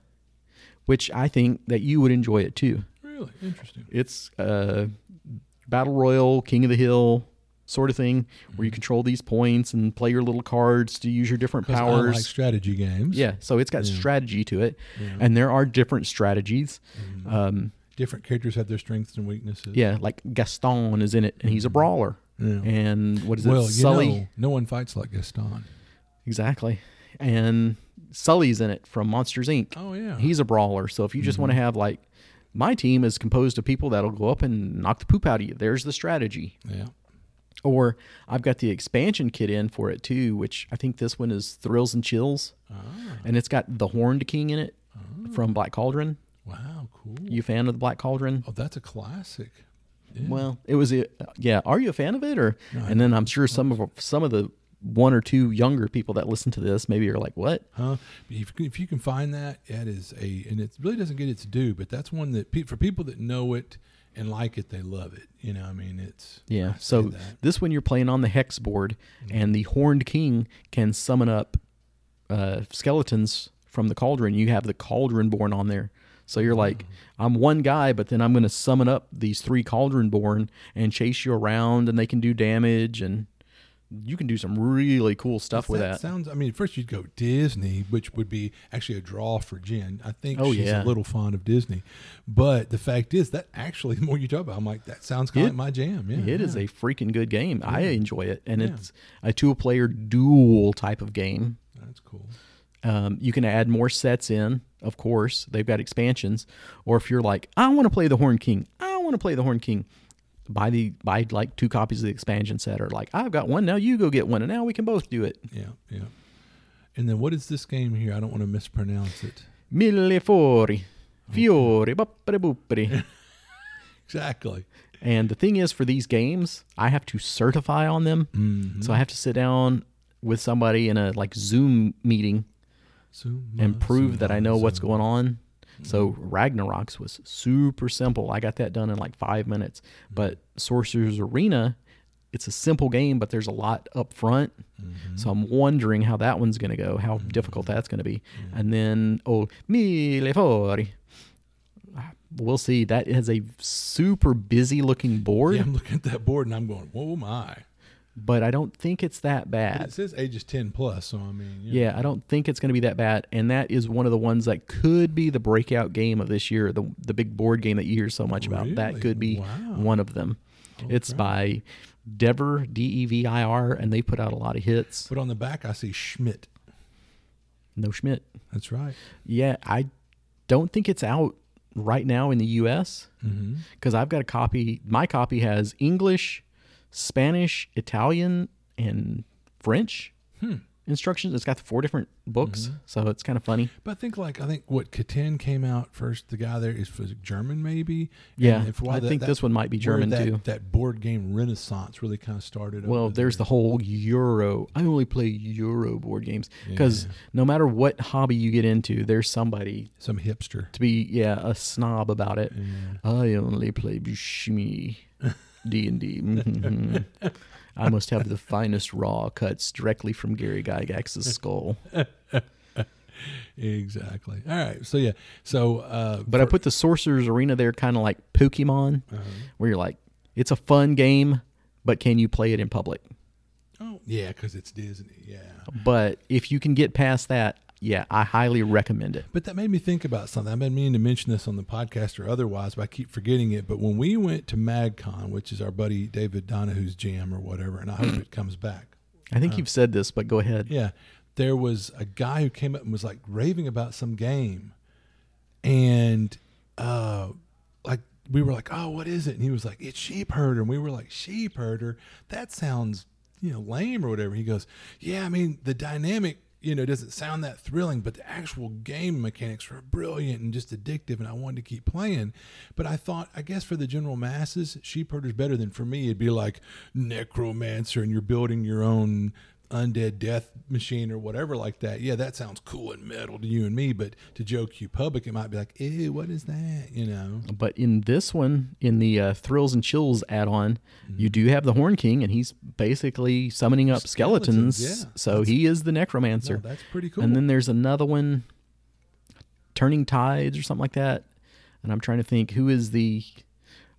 which I think that you would enjoy it too. Really interesting. It's a battle royal, king of the hill sort of thing, where you control these points and play your little cards to use your different 'Cause I powers. like strategy games. yeah, so it's got Yeah. strategy to it, Yeah. and there are different strategies. Mhm. Um, Different characters have their strengths and weaknesses. yeah, like Gaston is in it, and he's a brawler. Yeah. And what is it? well, Sully. know, no one fights like Gaston. Exactly. And Sully's in it from Monsters Inc. Oh yeah. He's a brawler. So if you just want Mm-hmm. to have like my team is composed of people that'll go up and knock the poop out of you. There's the strategy. yeah. Or I've got the expansion kit in for it too, which I think this one is Thrills and Chills, Ah, and it's got the Horned King in it from Black Cauldron. Wow, cool. You a fan of the Black Cauldron? oh, that's a classic. Yeah. Well, it was a yeah. Are you a fan of it, or? No, and then I'm sure some of some of the one or two younger people that listen to this maybe are like, "What? Huh? If, if you can find that, that is a, and it really doesn't get its due, but that's one that pe- for people that know it and like it, they love it. You know, I mean, it's Yeah. So this one you're playing on the hex board, and the Horned King can summon up uh, skeletons from the cauldron. You have the cauldron born on there. So you're like, mm-hmm. I'm one guy, but then I'm going to summon up these three cauldron born and chase you around, and they can do damage, and you can do some really cool stuff with that. Sounds. I mean, first you'd go Disney, which would be actually a draw for Jen. I think Oh, she's yeah. a little fond of Disney, but the fact is that actually, the more you talk about, it, I'm like, that sounds kind of like my jam. Yeah, It is yeah. a freaking good game. I enjoy it, and Yeah. it's a two-player duel type of game. That's cool. Um, you can add more sets in, of course. They've got expansions. Or if you're like, I want to play the Horn King, I want to play the Horn King, buy the buy like two copies of the expansion set. Or like, I've got one now, you go get one, and now we can both do it. Yeah, yeah. And then what is this game here? I don't want to mispronounce it. Mille fuori, fiori, boppere boopere. Exactly. And the thing is, for these games, I have to certify on them. Mhm. So I have to sit down with somebody in a like Zoom meeting and prove that I know what's going on. So Ragnaroks was super simple. I got that done in like five minutes. But Sorcerer's Arena it's a simple game, but there's a lot up front. Mm-hmm. So I'm wondering how that one's going to go, how difficult that's going to be. And then oh, Mille Fiori. We'll see. That is a super busy looking board, Yeah, I'm looking at that board and I'm going, "Whoa, my!" But I don't think it's that bad. it says ages ten plus, so I mean, you know. Yeah, I don't think it's going to be that bad. And that is one of the ones that could be the breakout game of this year, the the big board game that you hear so much about. That could be Wow. one of them. It's by Devir, D E V I R, and they put out a lot of hits. But on the back, I see Schmidt. No Schmidt. That's right. Yeah, I don't think it's out right now in the U.S. Mm-hmm. because I've got a copy. My copy has English, Spanish, Italian, and French Hmm. instructions. It's got four different books, so it's kind of funny. But I think like I think what Catan came out first. The guy there is German, maybe. Yeah, if- I that- think that- this one might be German that, too. That board game renaissance really kind of started. Well, there's the whole Euro. I only play Euro board games because no matter what hobby you get into, there's somebody some hipster. to be yeah a snob about it. Yeah. I only play Bushimi D and D. Mhm. I must have the finest raw cuts directly from Gary Gygax's skull. Exactly. All right. So yeah. So uh, But I put the Sorcerer's Arena there, kind of like Pokemon, uh-huh. where you're like, it's a fun game, but can you play it in public? oh yeah, because it's Disney. Yeah. But if you can get past that, yeah, I highly recommend it. But that made me think about something. I've been meaning to mention this on the podcast or otherwise, but I keep forgetting it. But when we went to MagCon, which is our buddy David Donahue's jam or whatever, and I hope it comes back. I think you've said this, but go ahead. Yeah. There was a guy who came up and was like raving about some game. And uh like we were like, Oh, what is it? And he was like, It's sheep herder. And we were like, Sheep herder? That sounds, you know, lame or whatever. He goes, Yeah, I mean the dynamic, you know, it doesn't sound that thrilling, but the actual game mechanics were brilliant and just addictive and I wanted to keep playing. But I thought, I guess for the general masses, sheep herder's better than for me. It'd be like necromancer and you're building your own undead death machine or whatever like that. Yeah, that sounds cool and metal to you and me, but to Joe Q Public, it might be like, ew, what is that? You know? But in this one, in the uh, Thrills and Chills add on, Mm-hmm. you do have the Horn King, and he's basically summoning up skeletons. Skeletons, yeah. so he is the Necromancer. No, that's pretty cool. And then there's another one, Turning Tides or something like that. And I'm trying to think who is the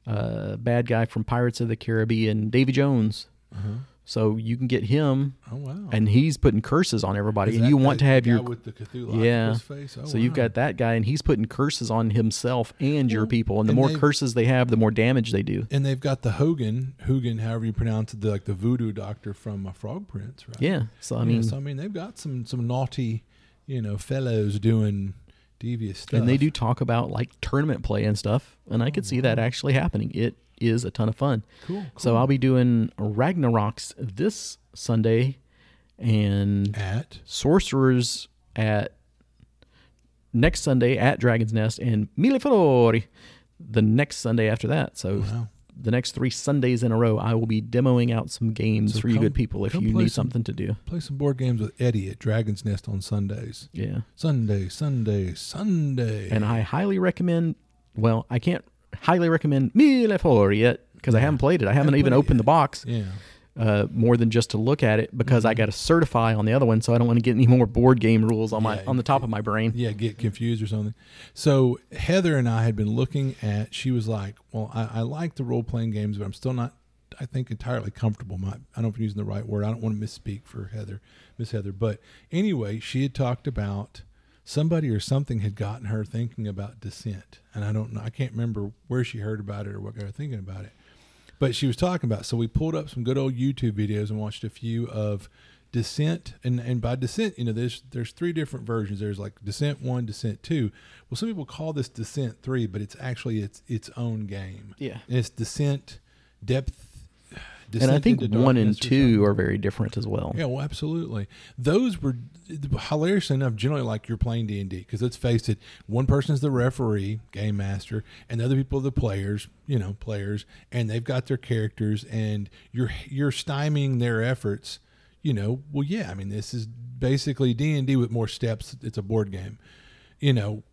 uh, bad guy from Pirates of the Caribbean, Davy Jones. Uh-huh. So you can get him, Oh wow! and he's putting curses on everybody. Is and you want to have your with the Cthulhu yeah. face. Oh, so you've got that guy, and he's putting curses on himself and your people. And the and more curses they have, the more damage they do. and they've got the Hogan, Hogan, however you pronounce it, the, like the voodoo doctor from uh, Frog Prince, right? Yeah. So I Yeah, mean, so I mean, they've got some some naughty, you know, fellows doing devious stuff. and they do talk about like tournament play and stuff, and I could see that actually happening. It is a ton of fun. cool. cool. So I'll be doing Ragnaroks this Sunday, and at Sorcerers at next Sunday at Dragon's Nest, and Mille Fiori the next Sunday after that. So wow. the next three Sundays in a row, I will be demoing out some games So for you good people if you need some- something to do. Play some board games with Eddie at Dragon's Nest on Sundays. Yeah. Sunday, Sunday, Sunday. And I highly recommend, well, I can't highly recommend Mille Fiori yet because I haven't played it. I haven't Haven't even opened yet. the box yeah. uh, more than just to look at it because Mm-hmm. I got to certify on the other one, so I don't want to get any more board game rules on my Yeah, on the top of my brain. Yeah, get confused or something. So Heather and I had been looking at. She was like, "Well, I, I like the role playing games, but I'm still not. I think entirely comfortable. My, I don't know if I'm using the right word. I don't want to misspeak for Heather, Miss Heather. But anyway, she had talked about somebody or something had gotten her thinking about Descent, and I don't know. I can't remember where she heard about it or what got her thinking about it. But she was talking about. So we pulled up some good old YouTube videos and watched a few of Descent, and and by Descent, you know, there's there's three different versions. There's like Descent one, Descent two. Well, some people call this Descent three, but it's actually its its own game. Yeah. And it's Descent Depth. And I think one and two are very different as well. Yeah, well, absolutely. Those were hilariously enough generally like you're playing D and D because let's face it, one person's the referee, game master, and the other people are the players. You know, players, and they've got their characters, and you're you're stymieing their efforts. You know, well, yeah. I mean, this is basically D and D with more steps. It's a board game. You know,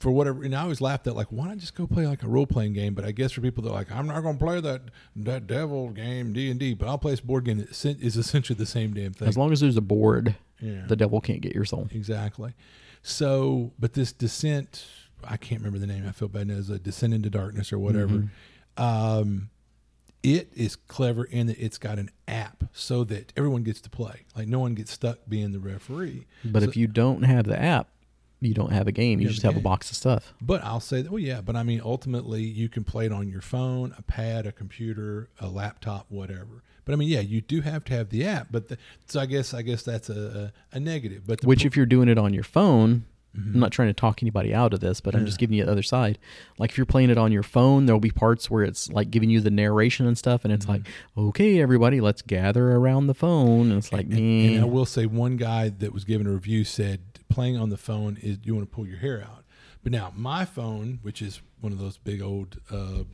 for whatever, and I always laughed at like, why not just go play like a role playing game? But I guess for people that are like, I'm not going to play that that devil game D and D, but I'll play this board game that is essentially the same damn thing. As long as there's a board, Yeah. the devil can't get your soul. Exactly. So, but this descent, I can't remember the name. I feel bad. As a descent into darkness or whatever. Um, it is clever in that it's got an app so that everyone gets to play. Like no one gets stuck being the referee. But So- if you don't have the app, you don't have a game. You, You have just have a box of stuff. But I'll say that, well, yeah, but I mean, ultimately, you can play it on your phone, a pad, a computer, a laptop, whatever. But I mean, yeah, you do have to have the app. But the, so I guess I guess that's a, a, negative. But Which, pro- if you're doing it on your phone, Mm-hmm. I'm not trying to talk anybody out of this, but I'm just giving you the other side. Like if you're playing it on your phone, there'll be parts where it's like giving you the narration and stuff, and it's Mm-hmm. like, okay, everybody, let's gather around the phone. And it's like, And, and I man, will say, one guy that was giving a review said playing on the phone is you want to pull your hair out. But now my phone, which is one of those big old uh,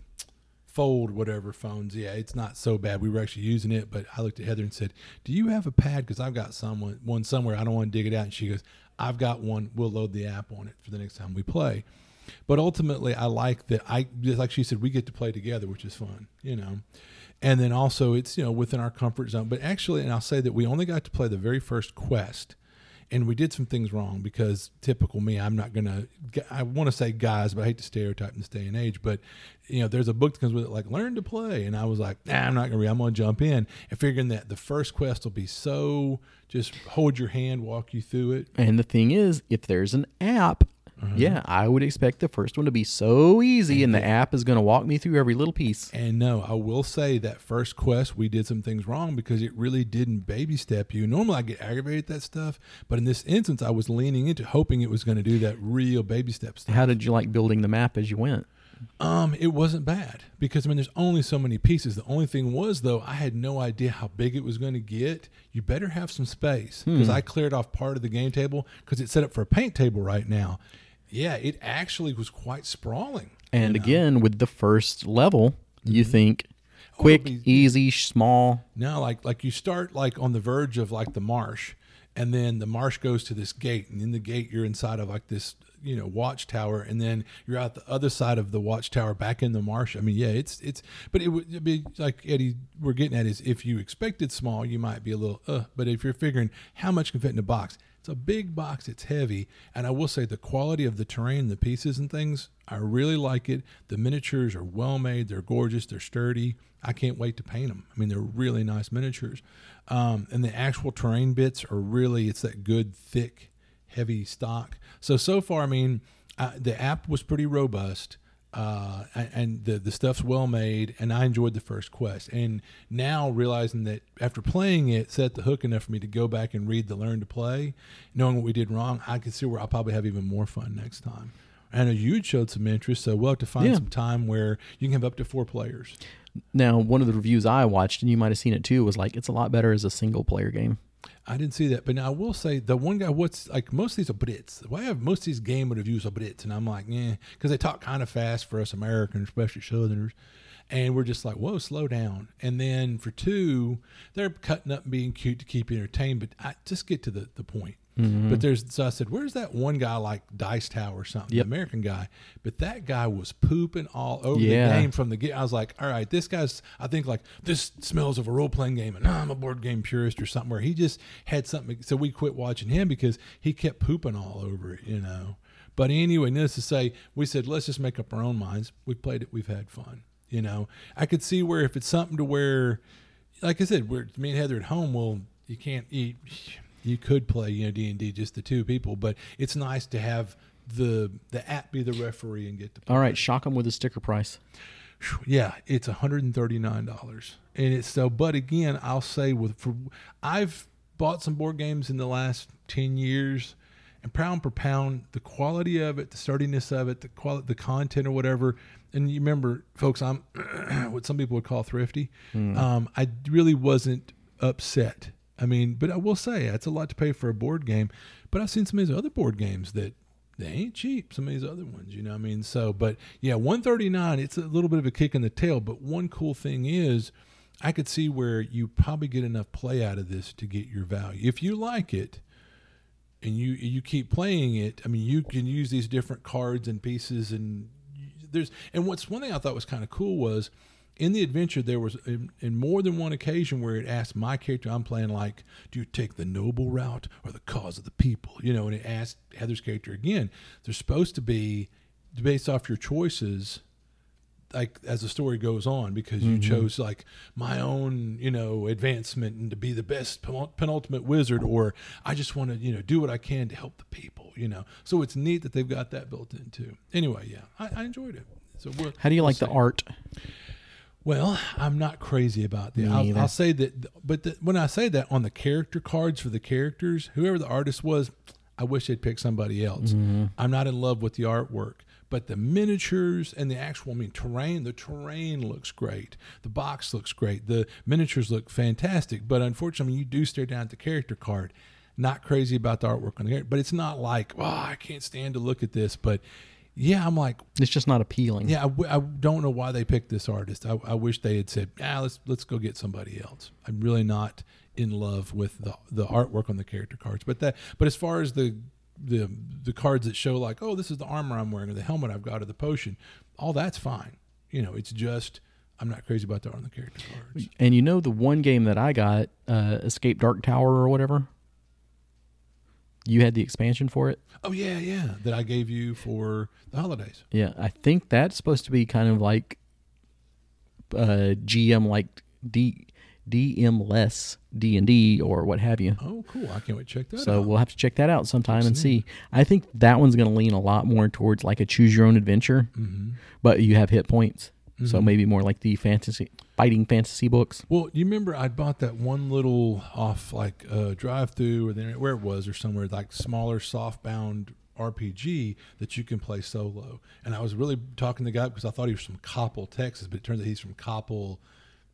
fold whatever phones, yeah, it's not so bad. We were actually using it, but I looked at Heather and said, "Do you have a pad? Because I've got someone one somewhere. I don't want to dig it out." And she goes, "I've got one. We'll load the app on it for the next time we play." But ultimately, I like that. I just like she said, we get to play together, which is fun, you know. And then also, it's you know within our comfort zone. But actually, and I'll say that we only got to play the very first quest, and we did some things wrong because typical me. I'm not gonna. I want to say guys, but I hate to stereotype in this day and age. But you know, there's a book that comes with it, like learn to play, and I was like, nah, I'm not gonna read. I'm gonna jump in, and figuring that the first quest will be so just hold your hand, walk you through it. and the thing is, if there's an app, Uh-huh. yeah, I would expect the first one to be so easy, and the app is going to walk me through every little piece. And no, I will say that first quest we did some things wrong because it really didn't baby step you. Normally I get aggravated at that stuff, but in this instance I was leaning into hoping it was going to do that real baby step stuff. How did you like building the map as you went? Um, it wasn't bad because I mean there's only so many pieces. The only thing was though I had no idea how big it was going to get. You better have some space because I cleared off part of the game table because it's set up for a paint table right now. Yeah, it actually was quite sprawling. And you know? again, with the first level, you think Oh, quick, it'll be- easy, small. No, like like you start like on the verge of like the marsh, and then the marsh goes to this gate, and in the gate you're inside of like this you know watchtower, and then you're out the other side of the watchtower back in the marsh. I mean, yeah, it's it's, but it would be like Eddie we're getting at is if you expected small, you might be a little uh, but if you're figuring how much can fit in a box. It's a big box. It's heavy, and I will say the quality of the terrain, the pieces and things, I really like it. The miniatures are well made. They're gorgeous. They're sturdy. I can't wait to paint them. I mean, they're really nice miniatures, um, and the actual terrain bits are really. It's that good, thick, heavy stock. So so far, I mean, uh, the app was pretty robust. Uh, and- the the stuff's well made, and I enjoyed the first quest. And now realizing that after playing it, set the hook enough for me to go back and read the learn to play, knowing what we did wrong, I can see where I'll probably have even more fun next time. I know you showed some interest, so we'll have to find Yeah. some time where you can have up to four players. Now, one of the reviews I watched, and you might have seen it too, was like it's a lot better as a single player game. I didn't see that, but now I will say the one guy. What's like most of these are Brits. Why have most of these game reviews are Brits, and I'm like, yeah, because they talk kind of fast for us Americans, especially Southerners, and we're just like, whoa, slow down. And then for two, they're cutting up and being cute to keep you entertained, but I just get to the the point. Mm-hmm. But there's so I said, where's that one guy like Dice Tower or something, Yep. the American guy? But that guy was pooping all over Yeah. the game from the get. I was like, all right, this guy's. I think like this smells of a role playing game, and I'm a board game purist or something. Where he just had something, so we quit watching him because he kept pooping all over it, you know. But anyway, needless to say, we said let's just make up our own minds. We played it, we've had fun, you know. I could see where if it's something to where, like I said, where me and Heather at home, well, you can't eat. You could play, you know, D and D just the two people, but it's nice to have the the app be the referee and get to play. All right, shock them with a sticker price. Yeah, it's $139. And it's so but again, I'll say with for I've bought some board games in the last 10 years and pound per pound the quality of it, the sturdiness of it, the quality the content or whatever. And you remember folks, I'm what some people would call thrifty. Um, I really wasn't upset. I mean, but I will say it's a lot to pay for a board game. But I've seen some of these other board games that they ain't cheap. Some of these other ones, you know. I mean, so but yeah, one thirty nine. It's a little bit of a kick in the tail. But one cool thing is, I could see where you probably get enough play out of this to get your value if you like it. and you you keep playing it, I mean, you can use these different cards and pieces, and there's and what's one thing I thought was kind of cool was in the adventure there was in, in, more than one occasion where it asked my character i'm playing like do you take the noble route or the cause of the people? You know and it asked heather's character again they're supposed to be based off your choices like as the story goes on because you mm-hmm. chose like my own you know advancement and to be the best penultimate wizard or i just want to you know do what i can to help the people you know? So it's neat that they've got that built in too. Anyway yeah i, I enjoyed it. So how do you like the art well, I'm not crazy about that. I'll, I'll, say that, but the, when I say that on the character cards for the characters, whoever the artist was, I wish they'd pick somebody else. Mm-hmm. I'm not in love with the artwork. But the miniatures and the actual, I mean, terrain, the terrain looks great. The box looks great. The miniatures look fantastic. But unfortunately, you do stare down at the character card. Not crazy about the artwork on the character, but it's not like, oh, I can't stand to look at this. But yeah, I'm like, it's just not appealing. Yeah, I w- I don't know why they picked this artist. I, I wish they had said, ah, let's let's go get somebody else. I'm really not in love with the the artwork on the character cards. But that, but as far as the the the cards that show like, oh, this is the armor I'm wearing or the helmet I've got or the potion, all that's fine. You know, it's just I'm not crazy about the on the character cards. And you know the one game that I got, uh, Escape Dark Tower or whatever. You had the expansion for it. Oh yeah, yeah, that I gave you for the holidays. Yeah, I think that's supposed to be kind of like uh, GM like D DM less D and D or what have you. Oh, cool! I can't wait to check that. So out. we'll have to check that out sometime and see. I think that one's going to lean a lot more towards like a choose your own adventure, mm-hmm. but you have hit points. Mm-hmm. So maybe more like the fantasy fighting fantasy books. Well, you remember I bought that one little off like uh, drive through or then where it was or somewhere like smaller soft bound RPG that you can play solo. And I was really talking to the guy because I thought he was from Coppell, Texas, but it turns out he's from Coppell,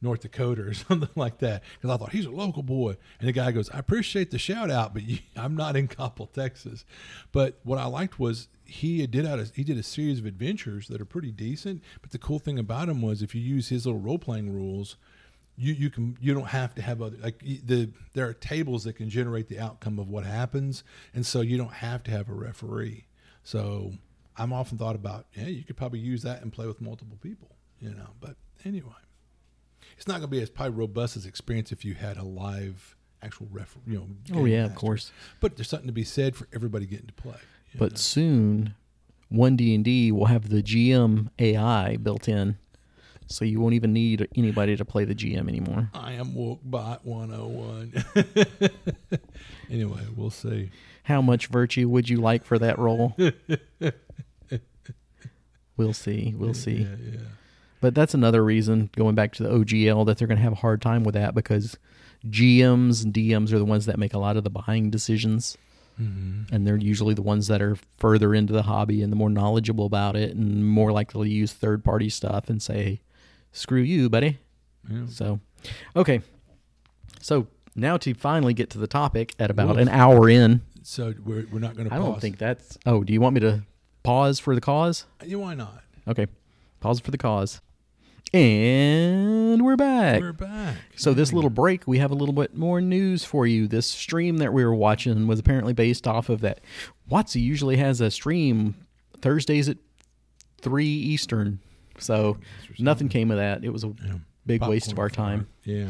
North Dakota or something like that. Because I thought he's a local boy, and the guy goes, "I appreciate the shout out, but you, I'm not in Coppell, Texas." But what I liked was he did out a, he did a series of adventures that are pretty decent. But the cool thing about him was if you use his little role playing rules. You, you can you don't have to have other like the there are tables that can generate the outcome of what happens and so you don't have to have a referee so I'm often thought about yeah you could probably use that and play with multiple people you know but anyway it's not going to be as probably robust as experience if you had a live actual ref, you know. Oh yeah, master. of course. But there's something to be said for everybody getting to play. But know? soon, one D and D will have the GM AI built in, so you won't even need anybody to play the GM anymore. I am woke bot 101. anyway, we'll see. How much virtue would you like for that role? we'll see. We'll see. Yeah, yeah. But that's another reason, going back to the OGL, that they're going to have a hard time with that because GMs and DMs are the ones that make a lot of the buying decisions. Mm-hmm. And they're usually the ones that are further into the hobby and the more knowledgeable about it and more likely to use third party stuff and say, screw you, buddy. Yeah. So, okay. So now to finally get to the topic at about an hour in. So we're, we're not going to I don't think that's. Oh, do you want me to pause for the cause? Yeah, why not? Okay. Pause for the cause. And we're back. We're back. So this little break, we have a little bit more news for you. This stream that we were watching was apparently based off of that. WotC usually has a stream Thursdays at three Eastern. So nothing came of that. It was a yeah. big Popcorn waste of our time. Yeah.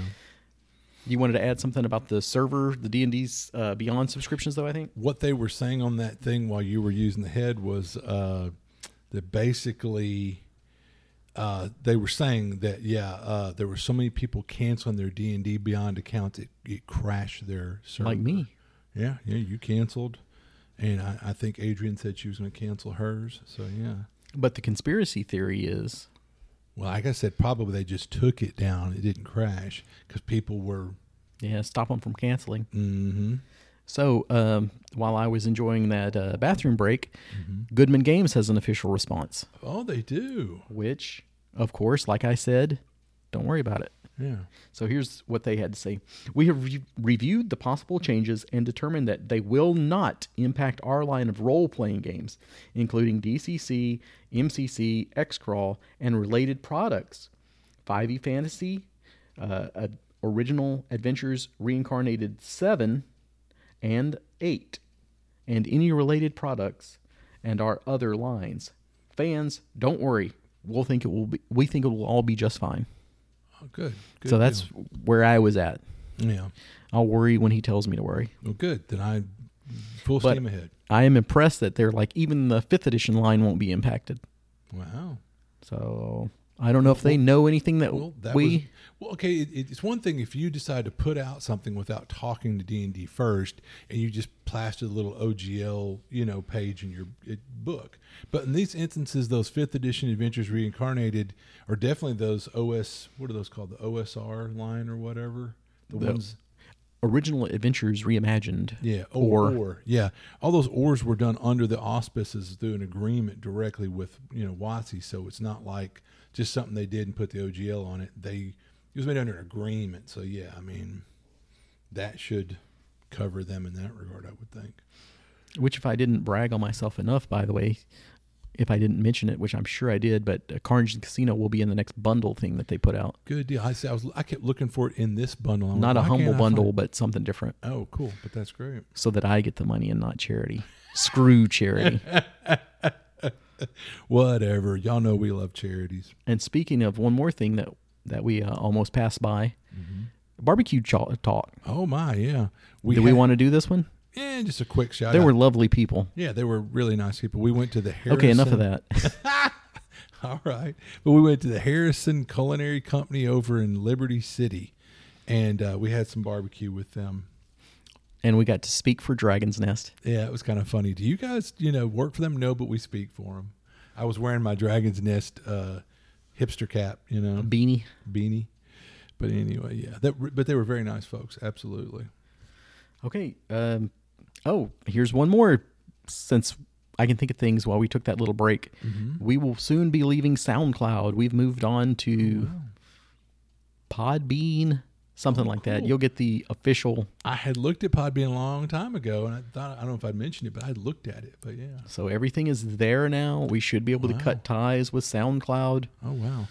You wanted to add something about the server, the D and D's uh, Beyond subscriptions, though. I think what they were saying on that thing while you were using the head was uh, that basically uh, they were saying that yeah, uh, there were so many people canceling their D and D Beyond accounts, it, it crashed their server. Like me. Yeah, yeah, you canceled, and I, I think Adrian said she was going to cancel hers. So yeah. But the conspiracy theory is. Well, like I said, probably they just took it down. It didn't crash because people were. Yeah, stop them from canceling. Mm-hmm. So um, while I was enjoying that uh, bathroom break, mm-hmm. Goodman Games has an official response. Oh, they do. Which, of course, like I said, don't worry about it. Yeah. So here's what they had to say. We have re- reviewed the possible changes and determined that they will not impact our line of role playing games, including DCC, MCC, Xcrawl, and related products. 5e Fantasy, uh, Original Adventures Reincarnated 7, and 8. and any related products and our other lines. Fans, don't worry. We'll think it will be we think it will all be just fine. Oh, good. good so that's deal. where I was at. yeah. I'll worry when he tells me to worry. Well, good. Then I full But- steam ahead. I am impressed that they're like even the fifth edition line won't be impacted. Wow. So I don't know if they know anything that, Well, that we was well. Okay, it, it's one thing if you decide to put out something without talking to D and D first, and you just plaster the little OGL, you know, page in your uh, book. But in these instances, those fifth edition adventures reincarnated are definitely those OS. What are those called? The OSR line or whatever. The, The- ones. original adventures reimagined. Yeah, or, Or- or yeah, all those ors were done under the auspices through an agreement directly with you know WotC. So it's not like just something they did and put the OGL on it. They it was made under an agreement. So yeah, I mean that should cover them in that regard. I would think. Which, if I didn't brag on myself enough, by the way, if I didn't mention it, which I'm sure I did, but uh, Carnage and Casino will be in the next bundle thing that they put out. Good deal. I see. I was I kept looking for it in this bundle. I'm Not a like, why humble bundle, but something different, Oh, cool. But that's great. so that I get the money and not charity. Screw charity. Whatever. Y'all know we love charities. and speaking of one more thing that that we uh, almost passed by, Mm-hmm. barbecue cha- talk. Oh my, yeah. do we want to do this one? Yeah, just a quick shout. They out. were lovely people. Yeah, they were really nice people. We went to the Harrison. Okay, enough of that. All right, but we went to the Harrison Culinary Company over in Liberty City, and uh, we had some barbecue with them. and we got to speak for Dragon's Nest. Yeah, it was kind of funny. Do you guys, you know, work for them? No, but we speak for them. I was wearing my Dragon's Nest uh, hipster cap, you know, Beanie. beanie. But anyway, yeah, that, but they were very nice folks. Absolutely. Okay. Um, oh, here's one more. Since I can think of things while we took that little break, Mm-hmm. we will soon be leaving SoundCloud. We've moved on to Podbean, something like that. cool. You'll get the official. I had looked at Podbean a long time ago, and I thought I don't know if I'd mentioned it, but I had looked at it. But yeah. So everything is there now. We should be able to cut ties with SoundCloud. Oh wow.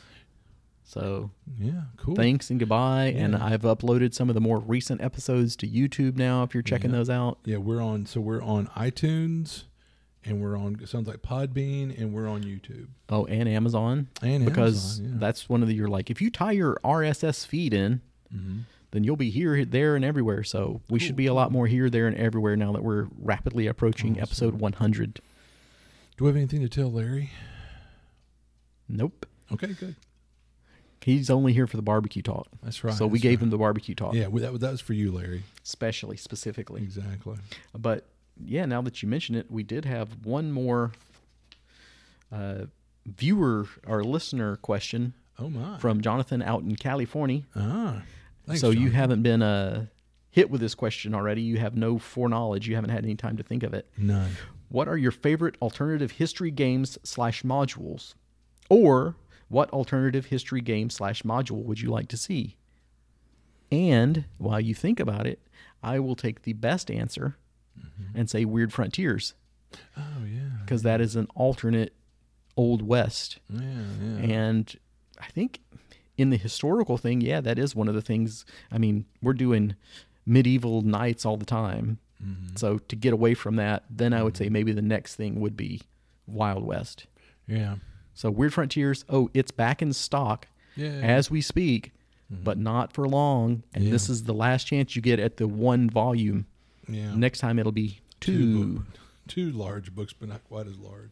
So Yeah. Cool. thanks and goodbye. And I've uploaded some of the more recent episodes to YouTube now. If you're checking Yeah. those out, Yeah, we're on. So we're on iTunes, and we're on. It sounds like Podbean, and we're on YouTube oh, and Amazon. and because Amazon, yeah. that's one of the you're like if you tie your RSS feed in, Mhm. then you'll be here, there, and everywhere. So we should be a lot more here, there, and everywhere now that we're rapidly approaching Awesome. episode 100. Do we have anything to tell Larry? Nope, Okay, good. he's only here for the barbecue talk. That's right. so we gave right. him the barbecue talk, Yeah, that, that was for you, Larry. especially specifically. Exactly. But yeah, now that you mention it, we did have one more uh, viewer or listener question Oh my. from Jonathan out in California. ah. Thanks, so you haven't been uh, hit with this question already. You have no foreknowledge. You haven't had any time to think of it. none. What are your favorite alternative history games slash modules? Or what alternative history game slash module would you like to see? And while you think about it, I will take the best answer and say Weird Frontiers Oh yeah. because that is an alternate Old West. Yeah, yeah. And I think in the historical thing, yeah, that is one of the things. I mean, we're doing medieval knights all the time. Mm-hmm. So to get away from that, then I would say maybe the next thing would be Wild West. yeah. So Weird Frontiers, oh, it's back in stock Yeah. as we speak, but not for long. And Yeah. this is the last chance you get at the one volume. yeah. Next time it'll be two two. book, two large books, but not quite as large.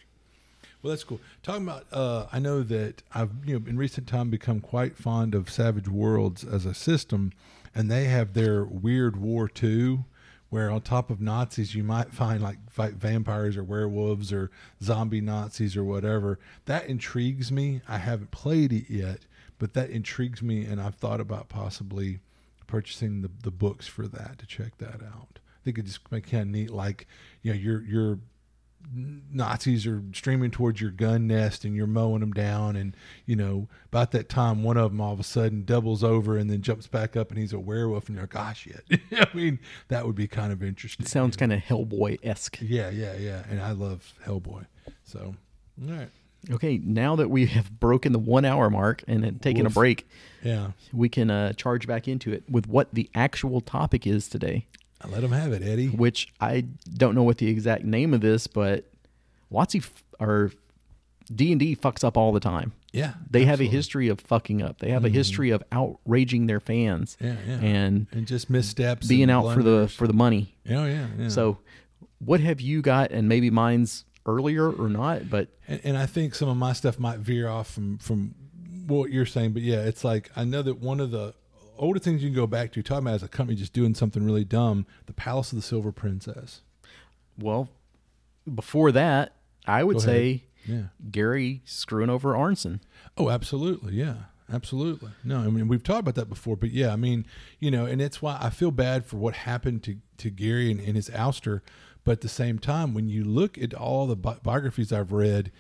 Well, that's cool. Talking about, uh, I know that I've you know in recent time become quite fond of Savage Worlds as a system, and they have their Weird War Two, where on top of Nazis you might find like fight vampires or werewolves or zombie Nazis or whatever. That intrigues me. I haven't played it yet, but that intrigues me, and I've thought about possibly purchasing the, the books for that to check that out. I think it just kind of neat, like you know, your your Nazis are streaming towards your gun nest and you're mowing them down, and you know about that time one of them all of a sudden doubles over and then jumps back up and he's a werewolf, and you're like, gosh, yet. I mean, that would be kind of interesting. It sounds kind of Hellboy esque. yeah, yeah, yeah, and I love Hellboy, so all right, Okay, now that we have broken the one hour mark and had taken Woof. a break, yeah, we can uh, charge back into it with what the actual topic is today. I let them have it, Eddie. which I don't know what the exact name of this, but WotC f- or D and D fucks up all the time. Yeah, They have a history of fucking up. They have a mm-hmm. history of outraging their fans Yeah, yeah. and and just missteps, being out for the for the money. Oh yeah, yeah. So, what have you got? And maybe mine's earlier or not, but and, and I think some of my stuff might veer off from from what you're saying, but yeah, it's like I know that one of the older things you can go back to, talking about as a company just doing something really dumb, the Palace of the Silver Princess. well, before that, I would say Yeah. Gary screwing over Arneson. Oh, absolutely. Yeah. Absolutely. No, I mean we've talked about that before, but yeah, I mean, you know, and it's why I feel bad for what happened to to Gary and, and his ouster, but at the same time, when you look at all the bi- biographies I've read,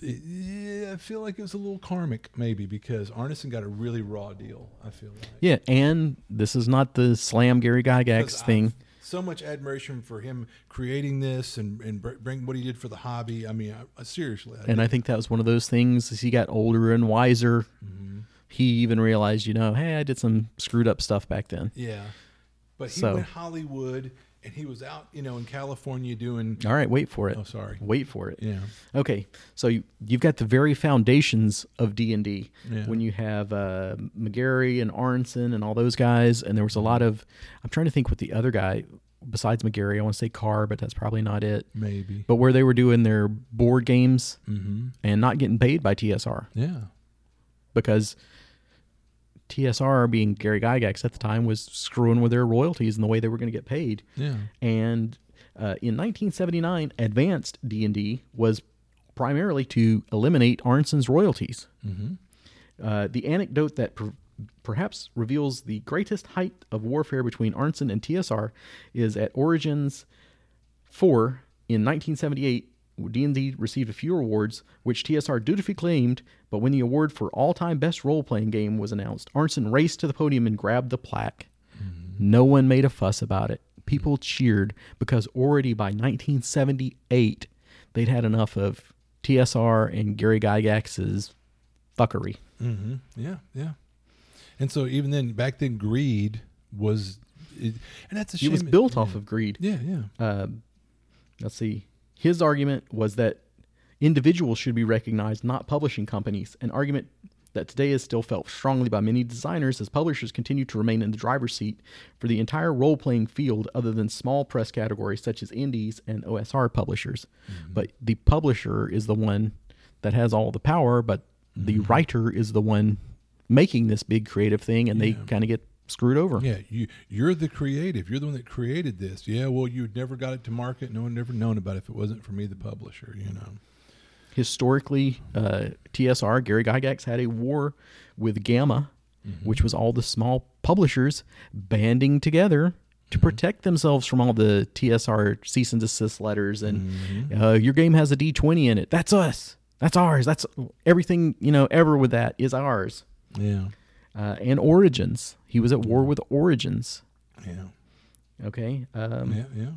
yeah, I feel like it was a little karmic maybe because Arneson got a really raw deal. I feel like. Yeah, and this is not the slam Gary Gygax thing. So much admiration for him creating this and and bring what he did for the hobby. I mean, I, I, seriously, I And I think that was one of those things as he got older and wiser. Mm-hmm. He even realized, you know, hey, I did some screwed up stuff back then. yeah. But he So- went Hollywood, and he was out, you know, in California doing. All right, wait for it. Oh, sorry. Wait for it. Yeah. Okay, so you, you've got the very foundations of D and D when you have uh, Megarry and Arneson and all those guys, and there was a lot of. I'm trying to think what the other guy besides Megarry. I want to say Carr, but that's probably not it. Maybe. But where they were doing their board games Mm-hmm. and not getting paid by TSR Yeah. because TSR, being Gary Gygax at the time, was screwing with their royalties and the way they were going to get paid. Yeah. And uh, in 1979, Advanced D&D was primarily to eliminate Arneson's royalties. Mm-hmm. Uh, the anecdote that per- perhaps reveals the greatest height of warfare between Arneson and TSR is at Origins 4 in 1978. D&D received a few awards, which TSR dutifully claimed, but when the award for all-time best role-playing game was announced, Arneson raced to the podium and grabbed the plaque. No one made a fuss about it. People cheered because already by 1978, they'd had enough of TSR and Gary Gygax's fuckery. Mm-hmm. Yeah. Yeah. And so even then, back then, greed was, it, and that's a It shame. was built off of greed. Yeah. Yeah. Uh, let's see. His argument was that individuals should be recognized, not publishing companies. An argument that today is still felt strongly by many designers as publishers continue to remain in the driver's seat for the entire role playing field, other than small press categories such as indies and OSR publishers. Mm-hmm. But the publisher is the one that has all the power, but the mm-hmm. writer is the one making this big creative thing, and they kind of get screwed over. Yeah, you you're the creative. You're the one that created this. Yeah, well, you never got it to market. No one ever known about it if it wasn't for me, the publisher. You know. Historically, uh, TSR, Gary Gygax had a war with GAMA, which was all the small publishers banding together to protect themselves from all the TSR cease and desist letters and uh, your game has a D20 in it. That's us. That's ours. That's everything, you know, ever with that is ours. Yeah. Uh, and Origins. He was at war with Origins. Yeah. Okay. Um, Yeah. Yeah.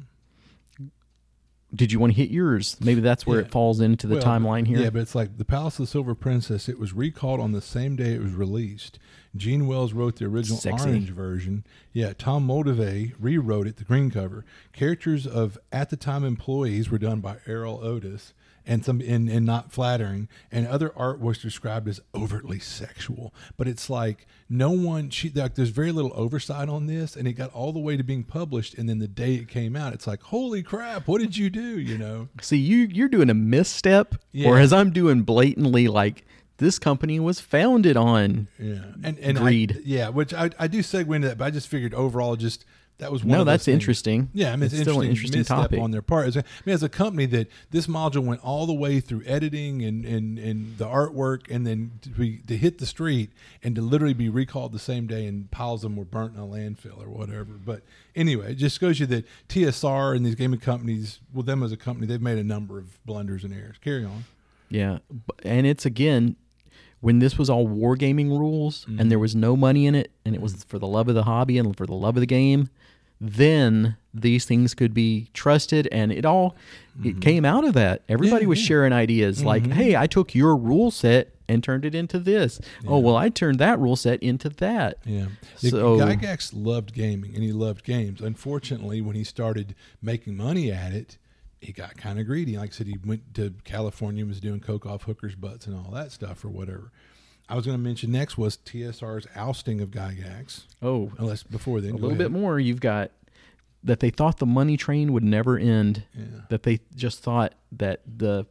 Did you want to hit yours? Maybe that's where Yeah. it falls into the Well, timeline here. Yeah, but it's like the Palace of the Silver Princess. It was recalled on the same day it was released. Jean Wells wrote the original Sexy. orange version. Yeah, Tom Moldvay rewrote it, the green cover. Characters of at the time employees were done by Erol Otus, and some and, and not flattering. And other art was described as overtly sexual. But it's like no one. She like there's very little oversight on this, and it got all the way to being published. And then the day it came out, it's like holy crap! What did you do? You know. See, you you're doing a misstep, Yeah. whereas I'm doing blatantly like this company was founded on. Yeah, and and Greed. I, yeah, which I, I do segue into that, but I just figured overall, just that was one. No, that's things. interesting. Yeah, I mean, it's, It's still an interesting, interesting misstep topic. on their part. As a- I mean, as a company that this module went all the way through editing and and, and the artwork, and then to, be, to hit the street and to literally be recalled the same day, and piles of them were burnt in a landfill or whatever. But anyway, it just shows you that TSR and these gaming companies, well, them as a company, they've made a number of blunders and errors. Carry on. Yeah, and it's again when this was all wargaming rules Mm-hmm. and there was no money in it, and it was for the love of the hobby and for the love of the game. Then these things could be trusted, and it all it came out of that. Everybody Mm-hmm. Yeah, was yeah. sharing ideas like, "Hey, I took your rule set and turned it into this. Yeah. Oh, well, I turned that rule set into that. Yeah. So- Gygax loved gaming and he loved games. Unfortunately, when he started making money at it, he got kind of greedy. Like I said, he went to California and was doing coke off hookers' butts and all that stuff or whatever. I was going to mention next was TSR's ousting of Gygax. Oh, Unless before then, a little bit more. You've got that they thought the money train would never end. Yeah. That they just thought that the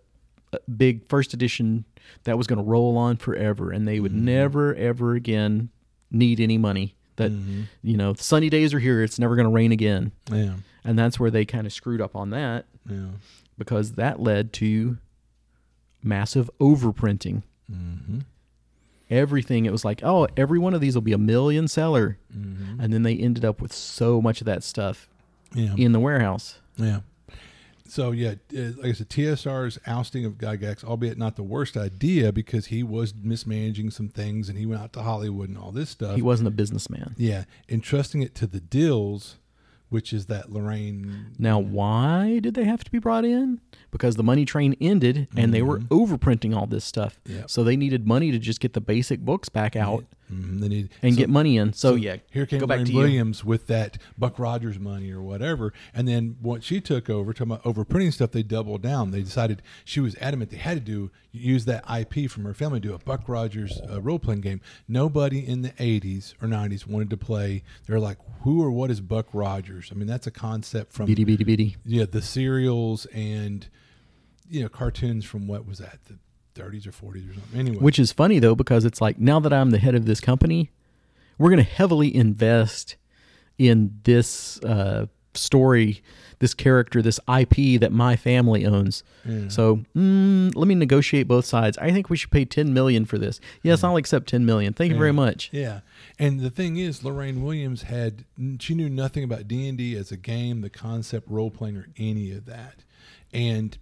uh, big first edition that was going to roll on forever, and they would Mm-hmm. never ever again need any money. That Mhm. you know, sunny days are here. It's never going to rain again, Yeah. and that's where they kind of screwed up on that Yeah. because that led to massive overprinting. Mm-hmm. Everything it was like, oh, every one of these will be a million seller, Mm-hmm. and then they ended up with so much of that stuff Yeah. in the warehouse. Yeah. So yeah, like I said, TSR's ousting of Gygax, albeit not the worst idea because he was mismanaging some things and he went out to Hollywood and all this stuff. He wasn't a businessman. yeah, entrusting it to the Dills, which is that Lorraine. Now, why did they have to be brought in? Because the money train ended and they were mm-hmm. overprinting all this stuff. Yep. So they needed money to just get the basic books back out Mhm, they need and so- get money in. So, yeah, Here came go back to you. Williams with that Buck Rogers money or whatever, and then once she took over, talking about overprinting stuff, they doubled down. They decided she was adamant they had to do use that IP from her family to do a Buck Rogers uh, role playing game. Nobody in the '80s or '90s wanted to play. They're like, who or what is Buck Rogers? I mean, that's a concept from Beady, beady, beady. yeah the serials and you know cartoons from what was that the 30s or 40s or something. Anyway, Which is funny, though, because it's like now that I'm the head of this company, we're going to heavily invest in this uh, story, this character, this IP that my family owns. Yeah. So mm, let me negotiate both sides. I think we should pay 10 million for this. Yes, I'll accept 10 million. Thank you very much. Yeah, and the thing is, Lorraine Williams had she knew nothing about D and D as a game, the concept, role playing, or any of that. And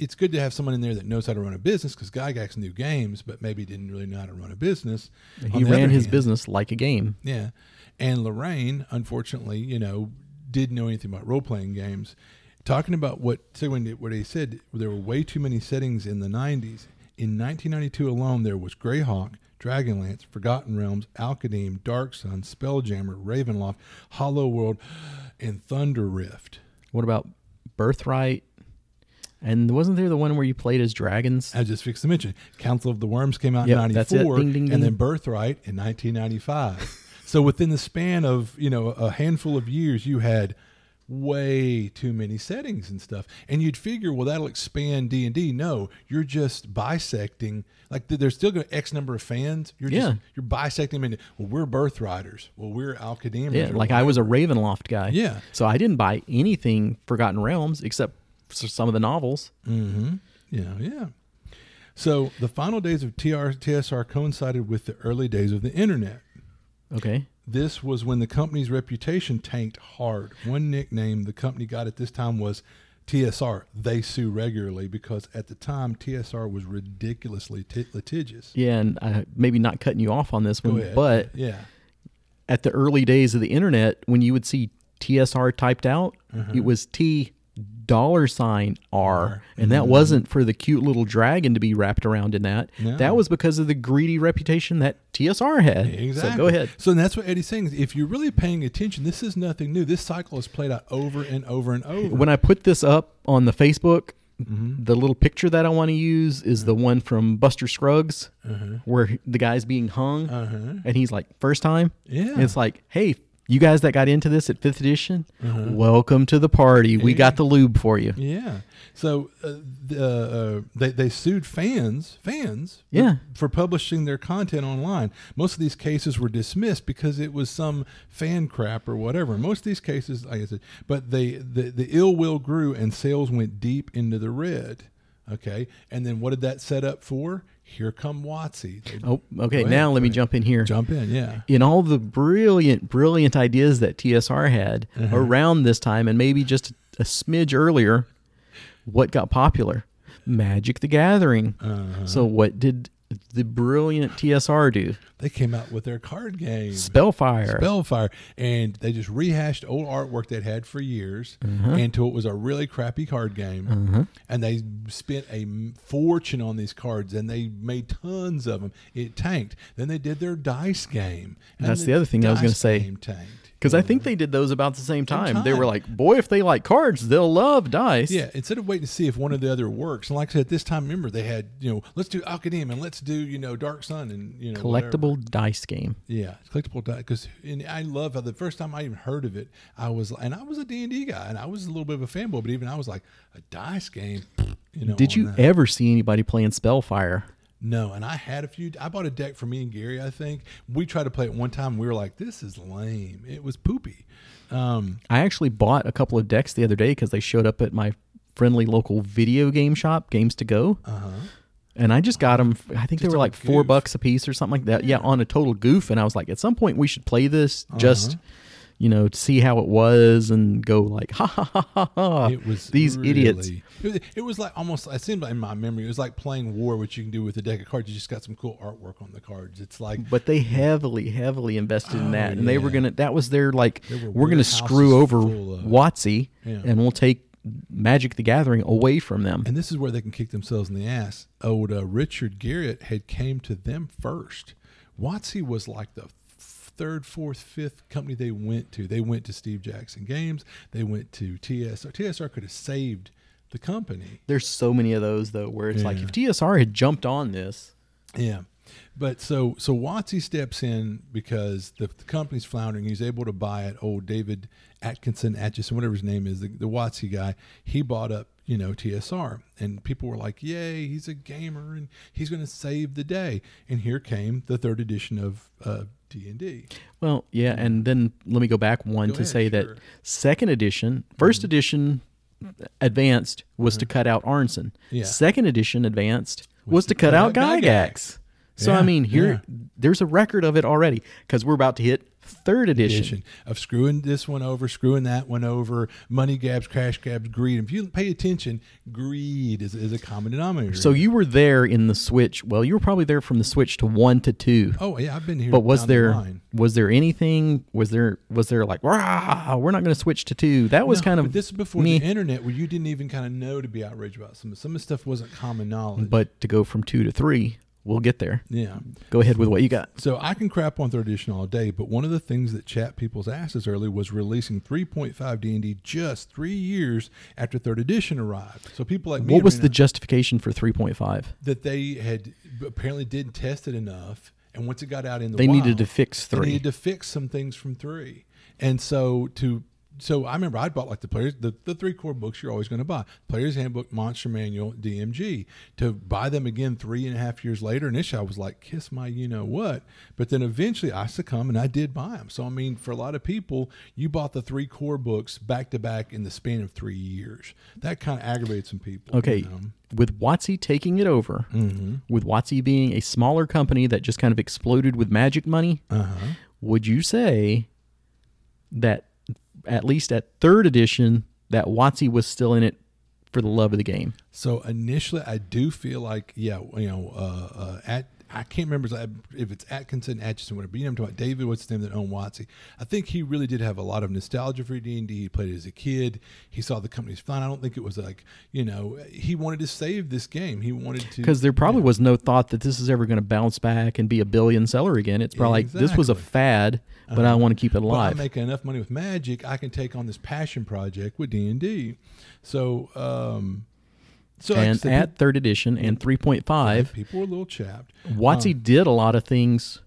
it's good to have someone in there that knows how to run a business because Gygax knew games, but maybe didn't really know how to run a business. He ran his hand- business like a game. Yeah, and Lorraine, unfortunately, you know, didn't know anything about role playing games. Talking about what so when what he said, there were way too many settings in the '90s. In 1992 alone, there was Greyhawk, Dragonlance, Forgotten Realms, Al-Qadim, Dark Sun, Spelljammer, Ravenloft, Hollow World, and Thunder Rift. What about Birthright? And wasn't there the one where you played as dragons? I just fixed to mention Council of the Wyrms came out Yep, in '94, Ding, ding, and then Birthright in 1995. so within the span of you know a handful of years, you had way too many settings and stuff. And you'd figure, well, that'll expand D and D. No, you're just bisecting. Like there's still going to X number of fans. You're Yeah. just you're bisecting them into. Well, we're Birthriders. Well, we're Alcademers. Yeah, like I was a. Ravenloft guy. Yeah. So I didn't buy anything Forgotten Realms except some of the novels. Mm-hmm. Yeah, yeah. So the final days of TR, TSR coincided with the early days of the internet. Okay. This was when the company's reputation tanked hard. One nickname the company got at this time was TSR. They sue regularly because at the time TSR was ridiculously t- litigious. Yeah, and uh, maybe not cutting you off on this one, but yeah, at the early days of the internet, when you would see TSR typed out, Uh-huh. it was T dollar sign R, and that wasn't for the cute little dragon to be wrapped around in that. No. That was because of the greedy reputation that TSR had. exactly. So go ahead. So that's what Eddie's saying. If you're really paying attention, this is nothing new. This cycle is played out over and over and over. When I put this up on the Facebook, Mm-hmm. the little picture that I want to use is the one from Buster Scruggs, Uh-huh. where the guy's being hung, Uh-huh. and he's like, first time. Yeah. And it's like, hey, you guys that got into this at fifth edition, Uh-huh. welcome to the party. We got the lube for you. Yeah. So uh, the, uh, they they sued fans fans Yeah. for publishing their content online. Most of these cases were dismissed because it was some fan crap or whatever. Most of these cases, like I said, but they the, the ill will grew and sales went deep into the red. Okay, and then what did that set up for? Here come WotC. They Oh, okay. Ahead, now let me jump in here. jump in, yeah. In all the brilliant, brilliant ideas that TSR had Uh-huh. around this time, and maybe just a smidge earlier, what got popular? Magic the Gathering. Uh-huh. So, what did the brilliant TSR do? they came out with their card game. Spellfire. Spellfire, and they just rehashed old artwork they'd had for years Uh-huh. until it was a really crappy card game. And they spent a fortune on these cards, and they made tons of them. It tanked. Then they did their dice game. and That's the other thing I was gonna say. game Tanked. Because I mm. think they did those about the same time. They were like, boy, if they like cards, they'll love dice. Yeah, instead of waiting to see if one or the other works, and like I said, at this time, remember they had you know let's do Al-Qadim and let's do you know Dark Sun and you know whatever. Collectible dice game. Yeah, collectible dice. because and I love how the first time I even heard of it, I was and I was a D and D guy and I was a little bit of a fanboy, but even I was like a dice game. You know, Did you that. ever see anybody playing Spellfire? No, and I had a few. I bought a deck for me and Gary. I think we tried to play it one time. We were like, "This is lame." It was poopy. Um, I actually bought a couple of decks the other day because they showed up at my friendly local video game shop, Games to Go. uh-huh. And I just got them. I think they were like four goof. bucks a piece or something like that. Yeah. on a total goof. And I was like, at some point we should play this just, Uh-huh. You know, see how it was and go like, ha ha ha ha ha. It was these idiots. really- It was, it was like almost. It seemed like in my memory, it was like playing War, which you can do with a deck of cards. You just got some cool artwork on the cards. It's like But they heavily, heavily invested in Oh, that, and they were gonna. That was their like, were gonna screw over WotC, Yeah. and we'll take Magic the Gathering away from them. and this is where they can kick themselves in the ass. Old uh, Richard Garrett had came to them first. WotC was like the third, fourth, fifth company they went to. They went to Steve Jackson Games. They went to TSR. TSR could have saved the company. There's so many of those though, where it's like if TSR had jumped on this, Yeah. But so so WotC steps in because the, the company's floundering. He's able to buy it. Old David Atkinson, Atchison, whatever his name is, the, the WotC guy. He bought up, you know, TSR, and people were like, "Yay, he's a gamer, and he's going to save the day." And here came the third edition of uh, D and D. well, yeah. And then let me go back one Go to ahead, say sure. Mm-hmm. that second edition, 1st edition, advanced was to cut out Arneson. Yeah. Second edition, advanced was, to cut, out Gygax. So I mean, here there's a record of it already because we're about to hit third edition. Edition of screwing this one over, screwing that one over, money grabs, crash grabs, greed. If you pay attention, greed is, is a common denominator. So you were there in the switch. Well, you were probably there from the switch to one to two. oh yeah, I've been here. but was down the there was there anything? Was there was there like Rah, we're not going to switch to two? That was No, kind of this is before me. the internet where you didn't even kind of know to be outraged about some some of the stuff wasn't common knowledge. But to go from two to three, we'll get there. yeah. Go ahead with what you got. So I can crap on third edition all day, but one of the things that chapped people's asses early was releasing 3.5 D&D just three years after third edition arrived. So people like me What was the justification for three point five? that they had apparently didn't test it enough, and once it got out in the They wild, needed to fix they three. needed to fix some things from three, and so to so I remember I bought like the players the, the three core books you're always going to buy Player's Handbook, Monster Manual, DMG. To buy them again three and a half years later, initially I was like, kiss my you know what, but then eventually I succumbed and I did buy them. So I mean, for a lot of people, you bought the three core books back to back in the span of three years. That kind of aggravates some people. Okay, you know? with WotC taking it over, Mm-hmm. with WotC being a smaller company that just kind of exploded with magic money, Uh huh. would you say that at least at third edition that WotC was still in it for the love of the game? So initially, I do feel like, yeah, you know, uh, uh, at I can't remember if it's Atkinson, Atchison, whatever. But you know, I'm talking about David. What's his name that owned WotC? I think he really did have a lot of nostalgia for D and D. He played it as a kid. He saw the company's fine. I don't think it was like, you know, he wanted to save this game. He wanted to Because there probably was no thought that this is ever going to bounce back and be a billion seller again. It's probably like this was a fad, but I want to keep it Well, I'm alive. making enough money with Magic. I can take on this passion project with D and D. So, um, so like I and said, at third edition and 3.5, people were a little chapped. WotC did a lot of things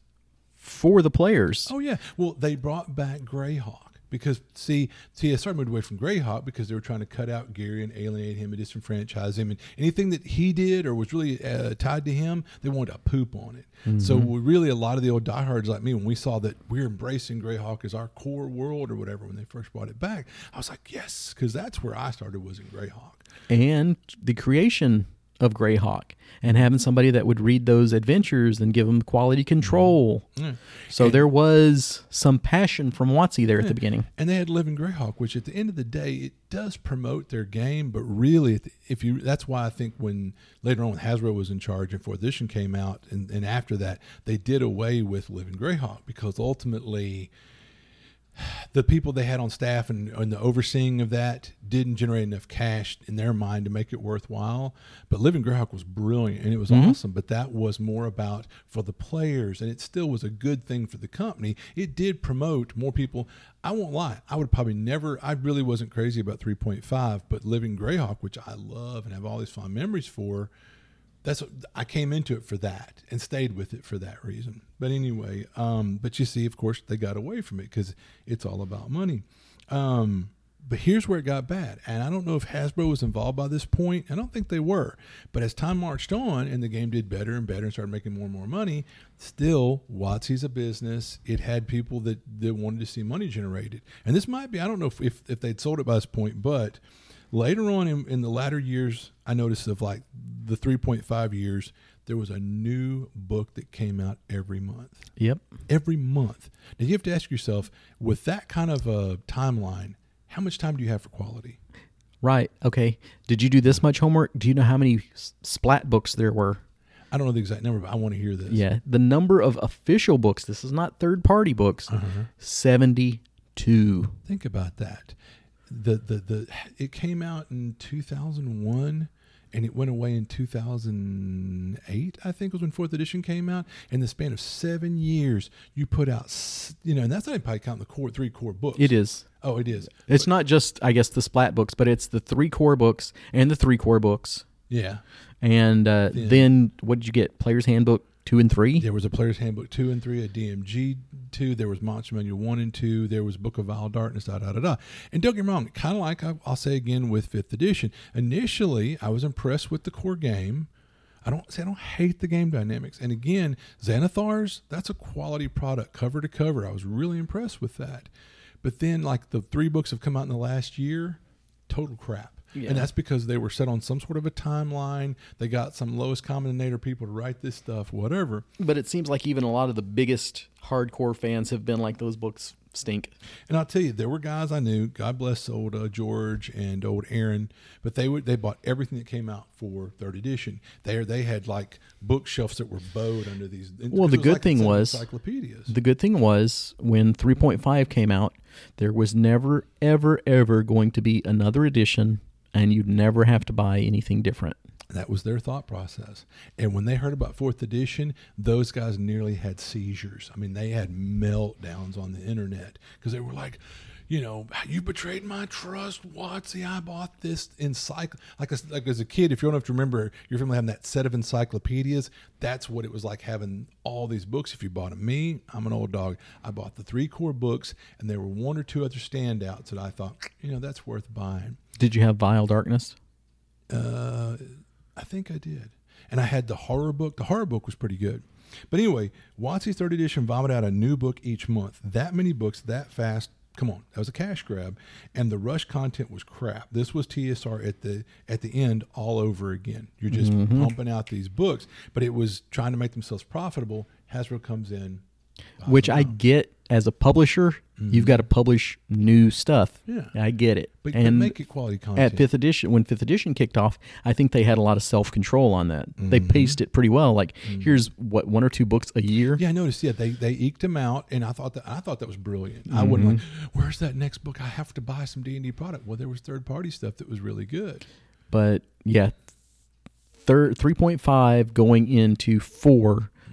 for the players. Oh yeah. Well, they brought back Greyhawk because see, TSR moved away from Greyhawk because they were trying to cut out Gary and alienate him and disenfranchise him, and anything that he did or was really uh, tied to him, they wanted to poop on it. So Mm-hmm. we really, a lot of the old diehards like me, when we saw that we're embracing Greyhawk as our core world or whatever, when they first brought it back, I was like, yes, because that's where I started was in Greyhawk. and the creation of Greyhawk and having somebody that would read those adventures and give them quality control. Yeah. So there was some passion from WotC there at the beginning. And they had Living Greyhawk, which at the end of the day, it does promote their game, but really, if- if you, that's why I think when later on when Hasbro was in charge and Fourth Edition came out, and, and after that, they did away with Living Greyhawk because ultimately, the people they had on staff and, and the overseeing of that didn't generate enough cash in their mind to make it worthwhile. But Living Greyhawk was brilliant and it was mm-hmm. awesome. But that was more about for the players, and it still was a good thing for the company. It did promote more people. I won't lie, I would probably never. I really wasn't crazy about 3.5, but Living Greyhawk, which I love and have all these fond memories for, that's what I came into it for that and stayed with it for that reason. But anyway, um, but you see, of course, they got away from it because it's all about money. Um, but here's where it got bad, and I don't know if Hasbro was involved by this point. I don't think they were. But as time marched on and the game did better and better and started making more and more money, still WotC's a business. It had people that that wanted to see money generated, and this might be I don't know if if, if they'd sold it by this point, but later on in, in the latter years, I noticed of like the 3.5 years, there was a new book that came out every month. Yep. Every month. Now you have to ask yourself, with that kind of a timeline, how much time do you have for quality? Right. Okay. Did you do this much homework? Do you know how many splat books there were? I don't know the exact number, but I want to hear this. Yeah. The number of official books, this is not third party books, Uh-huh. 72. Think about that. The the the it came out in 2001 and it went away in 2008 I think was when fourth edition came out in the span of 7 years you put out you know and that's not even probably counting the core three core books. It is. Oh, it is. It's not just, I guess, the splat books, but it's the three core books and the three core books. Yeah. And uh, Yeah. then what did you get? Player's Handbook two and three? There was a Player's Handbook 2 and 3, a DMG 2, there was Monster Manual 1 and 2, there was Book of Vile Darkness, da da da da. And don't get me wrong, kind of like I- I'll say again with 5th edition. Initially, I was impressed with the core game. I don't say I don't hate the game dynamics. And again, Xanathars, that's a quality product cover to cover. I was really impressed with that. But then, like the three books have come out in the last year, total crap. Yeah. And that's because they were set on some sort of a timeline. They got some lowest common denominator people to write this stuff, whatever. But it seems like even a lot of the biggest hardcore fans have been like, those books stink. And I'll tell you, there were guys I knew. God bless old uh, George and old Aaron, but they would they bought everything that came out for third edition. There they had like bookshelves that were bowed under these. Well, the good like thing was- encyclopedias. The good thing was when 3.5 came out, there was never, ever, ever going to be another edition, and you'd never have to buy anything different. That was their thought process. And when they heard about fourth edition, those guys nearly had seizures. I mean, they had meltdowns on the internet because they were like, you know, you betrayed my trust, WotC. I bought this encycl like as, like as a kid. If you don't have to remember your family having that set of encyclopedias, that's what it was like having all these books. If you bought them, me, I'm an old dog. I bought the three core books, and there were one or two other standouts that I thought, you know, that's worth buying. Did you have Vile Darkness? Uh, I think I did. And I had the horror book. The horror book was pretty good. But anyway, WotC's third edition vomited out a new book each month. That many books that fast. Come on, that was a cash grab, and the rush content was crap. This was TSR at the at the end all over again. You're just mm-hmm. pumping out these books, but it was trying to make themselves profitable. Hasbro comes in, Which I get as a publisher, you've mm-hmm. got to publish new stuff. Yeah. I get it. but, and make it quality content. at fifth edition, when fifth edition kicked off, I think they had a lot of self control on that. They mm-hmm. paced it pretty well. Like, mm-hmm. here's what one or two books a year. Yeah, I noticed. Yeah, they they eked them out, and I thought that I thought that was brilliant. I wouldn't like, where's that next book? I have to buy some D and D product. Well, there was third party stuff that was really good. But yeah, third three point five going into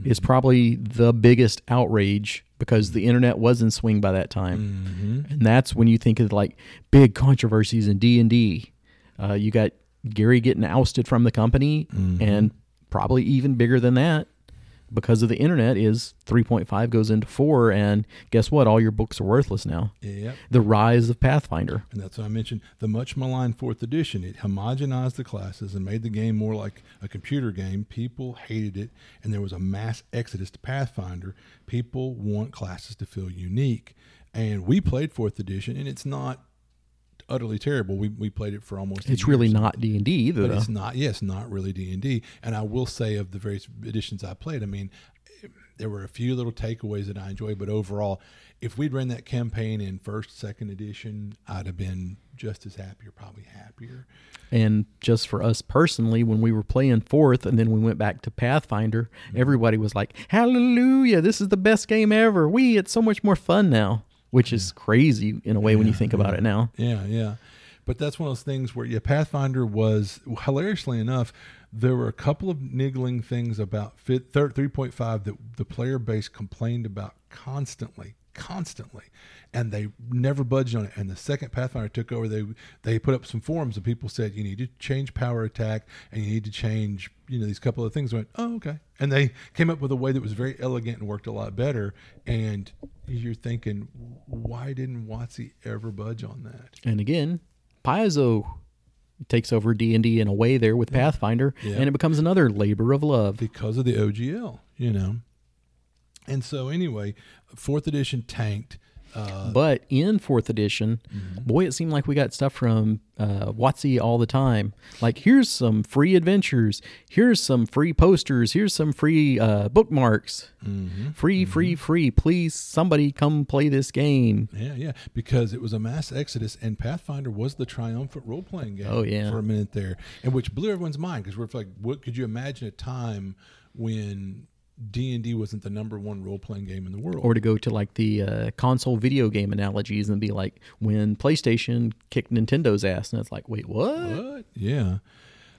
4 is probably the biggest outrage because the internet was in swing by that time, and that's when you think of like big controversies in D and D. Uh, You got Gary getting ousted from the company, and probably even bigger than that. Because of the internet, is 3.5 goes into 4, and guess what? All your books are worthless now. Yep. The rise of Pathfinder. And that's what I mentioned. The much maligned fourth edition. It homogenized the classes and made the game more like a computer game. People hated it, and there was a mass exodus to Pathfinder. People want classes to feel unique, and we played fourth edition, and it's not utterly terrible. We we played it for almost. It's really not D and D either. but though. it's not. Yes, not really D and D. And I will say of the various editions I played, I mean, there were a few little takeaways that I enjoyed, but overall, if we'd run that campaign in first, second edition, I'd have been just as happy, or probably happier. And just for us personally, when we were playing fourth and then we went back to Pathfinder, mm-hmm. everybody was like, Hallelujah, this is the best game ever. We, it's so much more fun now, which is crazy in a way when you think about it now. Yeah, yeah. But that's one of those things where yeah, Pathfinder was hilariously enough. There were a couple of niggling things about fit, thir- 3.5 that the player base complained about constantly, constantly, and they never budged on it. And the second Pathfinder took over, they they put up some forums and people said you need to change power attack and you need to change you know these couple of things. I went oh okay, and they came up with a way that was very elegant and worked a lot better. And you're thinking, why didn't WotC ever budge on that? And again, Paizo takes over D&D in a way there with Pathfinder, Yeah. and it becomes another labor of love. because of the OGL, you know. And so anyway, fourth edition tanked. Uh, But in fourth edition, boy, it seemed like we got stuff from uh, WotC all the time. Like, here's some free adventures. Here's some free posters. Here's some free uh, bookmarks. Free, free, free. Please, somebody come play this game. yeah, yeah, because it was a mass exodus, and Pathfinder was the triumphant role playing game. Oh, yeah. for a minute there, and which blew everyone's mind because we're like, what could you imagine a time when D and D wasn't the number one role playing game in the world? Or to go to like the uh, console video game analogies and be like, when PlayStation kicked Nintendo's ass. And it's like, wait, what? What? Yeah.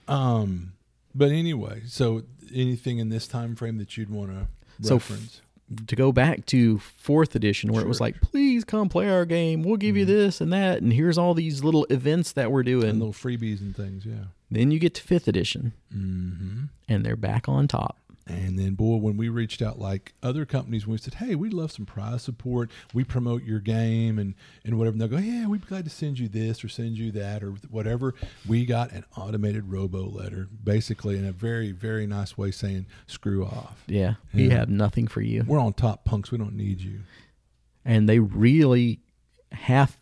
Um, but anyway, so anything in this time frame that you'd want to So f- reference? to go back to fourth edition where it was like please come play our game we'll give you this and that and here's all these little events that we're doing and little freebies and things, yeah. then you get to fifth edition Mm-hmm. and they're back on top And then, boy, when we reached out like other companies, we said, "Hey, we'd love some prize support. We promote your game and and whatever." And they'll go, "Yeah, we'd be glad to send you this or send you that or whatever." We got an automated robo letter, basically in a very very nice way, saying, "Screw off. yeah we have nothing for you We're on top, punks. We don't need you." and they really half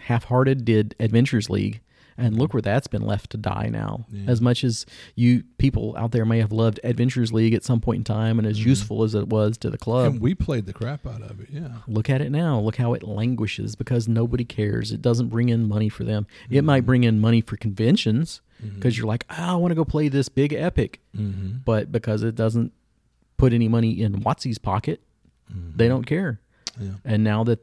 half-hearted did adventures league and look where that's been left to die now Yeah. as much as you people out there may have loved adventures league at some point in time and as mm-hmm. useful as it was to the club and we played the crap out of it. Yeah. look at it now. Look how it languishes because nobody cares. It doesn't bring in money for them. It might mm-hmm. bring in money for conventions mm-hmm. because you're like, oh, I want to go play this big epic. Mm-hmm. But because it doesn't put any money in WotC's pocket, they don't care. Yeah. And now that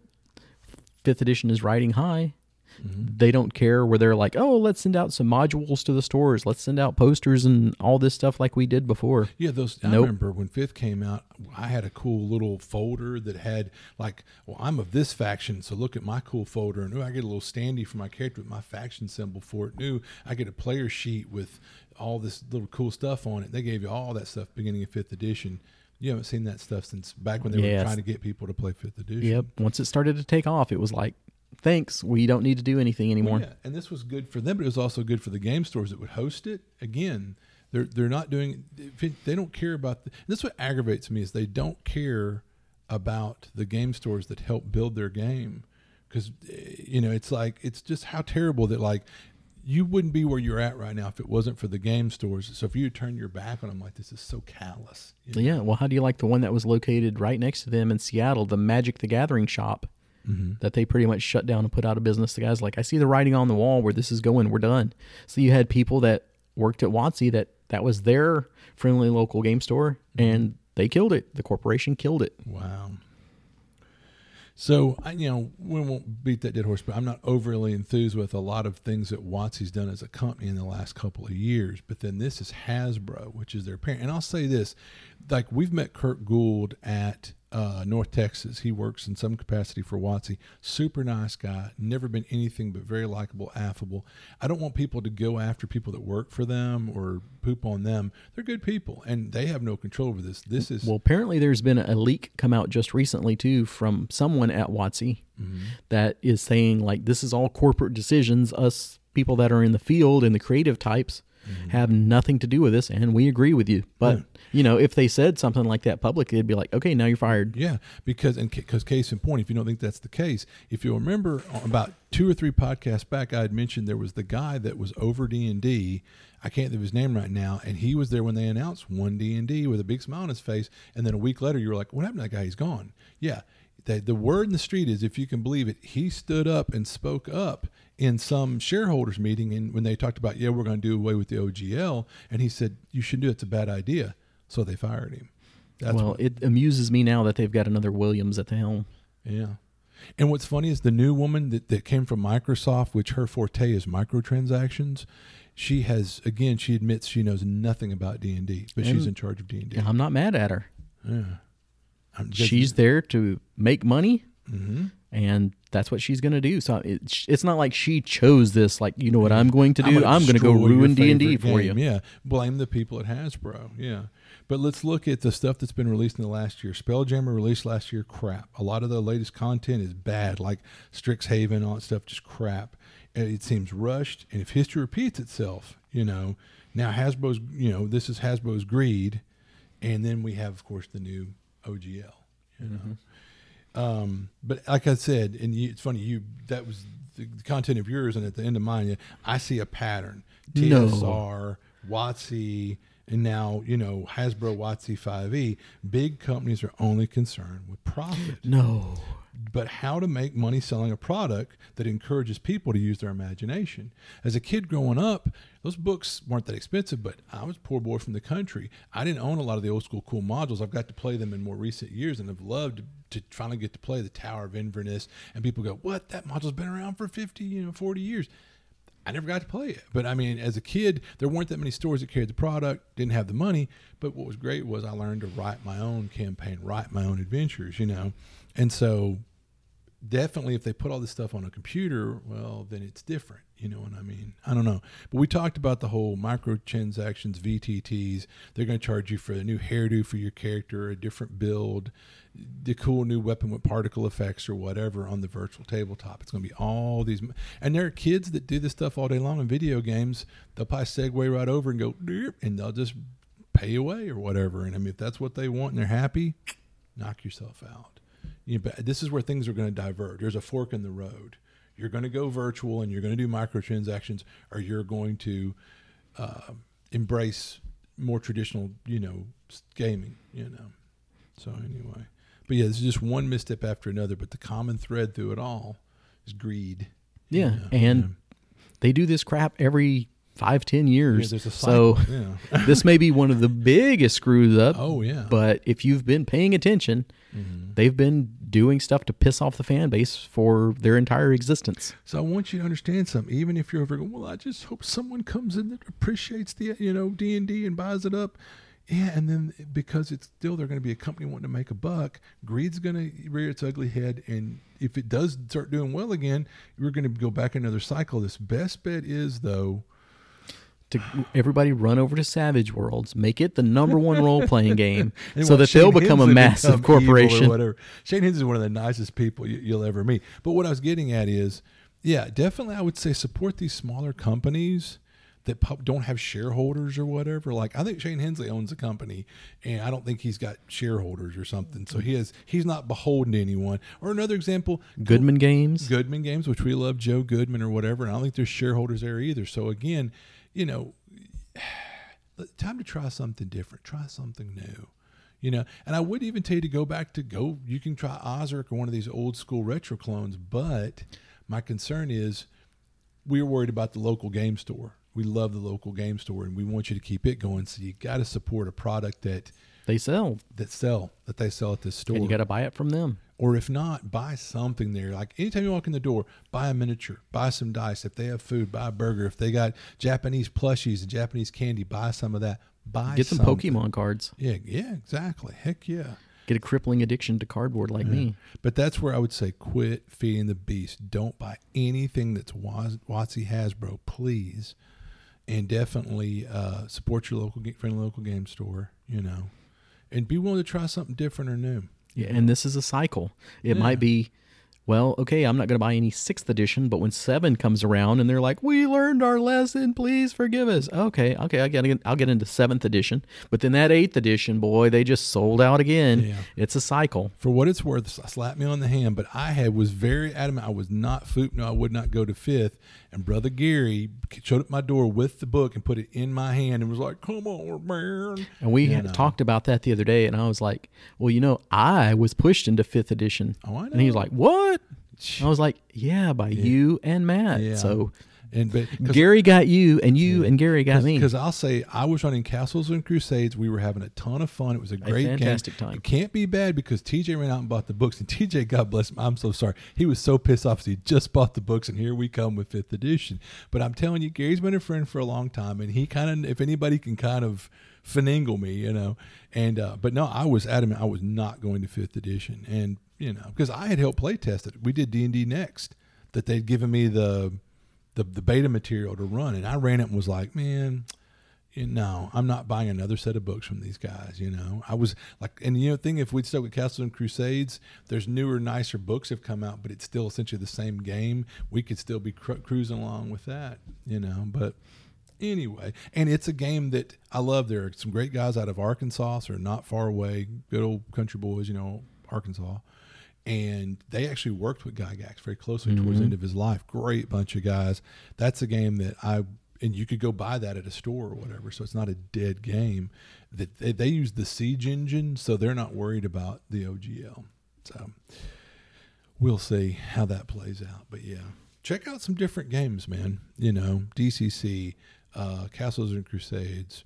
fifth edition is riding high, Mm-hmm. they don't care where they're like, oh, let's send out some modules to the stores. Let's send out posters and all this stuff like we did before. Yeah, those. I remember when Fifth came out. I had a cool little folder that had like, well, I'm of this faction, so look at my cool folder, and ooh, I get a little standee for my character with my faction symbol for it. New, I get a player sheet with all this little cool stuff on it. They gave you all that stuff beginning of Fifth edition. You haven't seen that stuff since back when they Yes. were trying to get people to play Fifth edition. Yep. Once it started to take off, it was like, thanks, we don't need to do anything anymore. Yeah, and this was good for them, but it was also good for the game stores that would host it. Again, they're they're not doing. They don't care about. The, this is what aggravates me is they don't care about the game stores that help build their game because eh, you know it's like it's just how terrible that like you wouldn't be where you're at right now if it wasn't for the game stores. So if you turn your back on them, like this is so callous. you know? Yeah, well, how do you like the one that was located right next to them in Seattle, the Magic the Gathering shop Mm-hmm. that they pretty much shut down and put out of business? The guys like, I see the writing on the wall where this is going. We're done. So you had people that worked at WotC that that was their friendly local game store, mm-hmm. and they killed it. The corporation killed it. Wow. So I, you know, we won't beat that dead horse, but I'm not overly enthused with a lot of things that WotC's done as a company in the last couple of years. But then this is Hasbro, which is their parent. And I'll say this: like we've met Kurt Gould at uh, North Texas. He works in some capacity for WotC. Super nice guy. Never been anything but very likable, affable. I don't want people to go after people that work for them or poop on them. They're good people, and they have no control over this. This is Well, apparently there's been a leak come out just recently too from someone at WotC mm-hmm. that is saying like this is all corporate decisions. Us people that are in the field and the creative types mm-hmm. have nothing to do with this, and we agree with you. But hmm. You know, if they said something like that publicly, it'd be like, okay, now you're fired. Yeah, because and because case in point, if you don't think that's the case, if you'll remember uh, about two or three podcasts back, I had mentioned there was the guy that was over D and D. I can't think of his name right now, and he was there when they announced one D and D with a big smile on his face, and then a week later, you were like, "What happened to that guy? He's gone." Yeah, the, the word in the street is, if you can believe it, he stood up and spoke up in some shareholders meeting, and when they talked about, yeah, we're going to do away with the OGL, and he said, "You shouldn't do it. It's a bad idea." So they fired him. That's well, what, it amuses me now that they've got another Williams at the helm. Yeah. And what's funny is the new woman that, that came from Microsoft, which her forte is microtransactions. She has again, she admits she knows nothing about D and D, but she's in charge of D and D. I'm not mad at her. Yeah, she's there to make money, mm-hmm. and that's what she's going to do. So it, it's not like she chose this. Like you know what I'm going to do? I'm, going to go ruin D and D for you. Yeah, blame the people at Hasbro. Yeah. But let's look at the stuff that's been released in the last year. Spelljammer released last year, crap. A lot of the latest content is bad, like Strixhaven, all that stuff, just crap. It seems rushed. And if history repeats itself, you know, now Hasbro's, you know, this is Hasbro's greed. And then we have, of course, the new OGL, you know. Mm-hmm. Um, but like I said, and you, it's funny, you that was the, the, content of yours, and at the end of mine, I see a pattern. TSR, no. WotC, and now you know Hasbro WotC 5e. Big companies are only concerned with profit. No, but how to make money selling a product that encourages people to use their imagination. As a kid growing up, those books weren't that expensive, but I was poor boy from the country. I didn't own a lot of the old school cool modules. I've got to play them in more recent years, and I've loved to, to finally get to play the Tower of Inverness. And people go, "What? That module's been around for fifty, you know, forty years." I never got to play it. But I mean, as a kid, there weren't that many stores that carried the product, didn't have the money. But what was great was I learned to write my own campaign, write my own adventures, you know. And so definitely if they put all this stuff on a computer, well, then it's different. You know what I mean? I don't know. But we talked about the whole microtransactions, VTTs. They're going to charge you for a new hairdo for your character, a different build, the cool new weapon with particle effects or whatever on the virtual tabletop. It's going to be all these. And there are kids that do this stuff all day long in video games. They'll probably segue right over and go, and they'll just pay away or whatever. And I mean, if that's what they want and they're happy, knock yourself out you know, this is where things are going to diverge. There's a fork in the road. You're going to go virtual and you're going to do microtransactions, or you're going to uh, embrace more traditional, you know, gaming. You know. So anyway, but yeah, this is just one misstep after another. But the common thread through it all is greed. Yeah, you know? and yeah. they do this crap every five ten years. Yeah, so yeah. this may be one of the biggest screws up. Oh yeah. But if you've been paying attention, mm-hmm. they've been doing stuff to piss off the fan base for their entire existence. So I want you to understand something. Even if you're over, going well, I just hope someone comes in that appreciates the you know D and D and buys it up. Yeah, and then because it's still they're going to be a company wanting to make a buck, greed's going to rear its ugly head, and if it does start doing well again, we're going to go back another cycle. This best bet is though to everybody run over to Savage Worlds, make it the number one role playing game, so that Shane they'll become a massive corporation. whatever. Shane Hensley is one of the nicest people you, will ever meet. But what I was getting at is, yeah, definitely, I would say support these smaller companies that don't have shareholders or whatever. Like I think Shane Hensley owns a company, and I don't think he's got shareholders or something. So he has he's not beholden to anyone. Or another example, Goodman Games, Goodman Games, which we love, Joe Goodman or whatever. And I don't think there's shareholders there either. So again you know, time to try something different, try something new. You know, and I would even tell you to go back to go. You can try OSRIC or one of these old school retro clones, but my concern is we're worried about the local game store. We love the local game store, and we want you to keep it going. So you got to support a product that they sell, that sell, that they sell at this store, and you got to buy it from them. Or if not, buy something there. Like anytime you walk in the door, buy a miniature, buy some dice. If they have food, buy a burger. If they got Japanese plushies and Japanese candy, buy some of that. Buy get some something. Pokemon cards. Yeah, yeah, exactly. Heck yeah. Get a crippling addiction to cardboard like yeah. me. But that's where I would say quit feeding the beast. Don't buy anything that's WotC Hasbro, please. And definitely uh, support your local friendly local game store. You know, and be willing to try something different or new. Yeah, and this is a cycle. It yeah. might be well, okay, I'm not going to buy any sixth edition, but when seven comes around and they're like, we learned our lesson, please forgive us. Okay, okay, I get, I'll get into seventh edition. But then that eighth edition, boy, they just sold out again. Yeah. It's a cycle. For what it's worth, slap me on the hand, but I had was very adamant. I was not foop. No, I would not go to fifth. And brother Gary showed up my door with the book and put it in my hand and was like, "Come on, man." And we You had know. talked about that the other day, and I was like, well, you know, I was pushed into fifth edition. Oh, I know. And he was like, what? I was like, yeah, by you and Matt. Yeah. So And but Gary got you, and you and Gary got me. Because I'll say I was running Castles and Crusades. We were having a ton of fun. It was a great fantastic game. time. It can't be bad because TJ ran out and bought the books. And TJ, God bless him, I'm so sorry. He was so pissed off 'cause he just bought the books, and here we come with fifth edition. But I'm telling you, Gary's been a friend for a long time, and he kind of, if anybody can kind of finagle me, you know. And uh, but no, I was adamant I was not going to fifth edition, and you know, because I had helped play test it. We did D and D next. That they'd given me the the, the beta material to run and I ran it and was like, man, you know, I'm not buying another set of books from these guys. You know, I was like, and you know, thing if we'd stuck with Castles and Crusades, there's newer, nicer books have come out, but it's still essentially the same game. We could still be cru- cruising along with that, you know. But anyway, and it's a game that I love. There are some great guys out of Arkansas, so not far away, good old country boys, you know, Arkansas. And they actually worked with Gygax very closely towards the end of his life. Great bunch of guys. That's a game that I and you could go buy that at a store or whatever. So it's not a dead game. That they, they use the Siege engine, so they're not worried about the OGL. So we'll see how that plays out. But yeah, check out some different games, man. You know, DCC, uh, Castles and Crusades,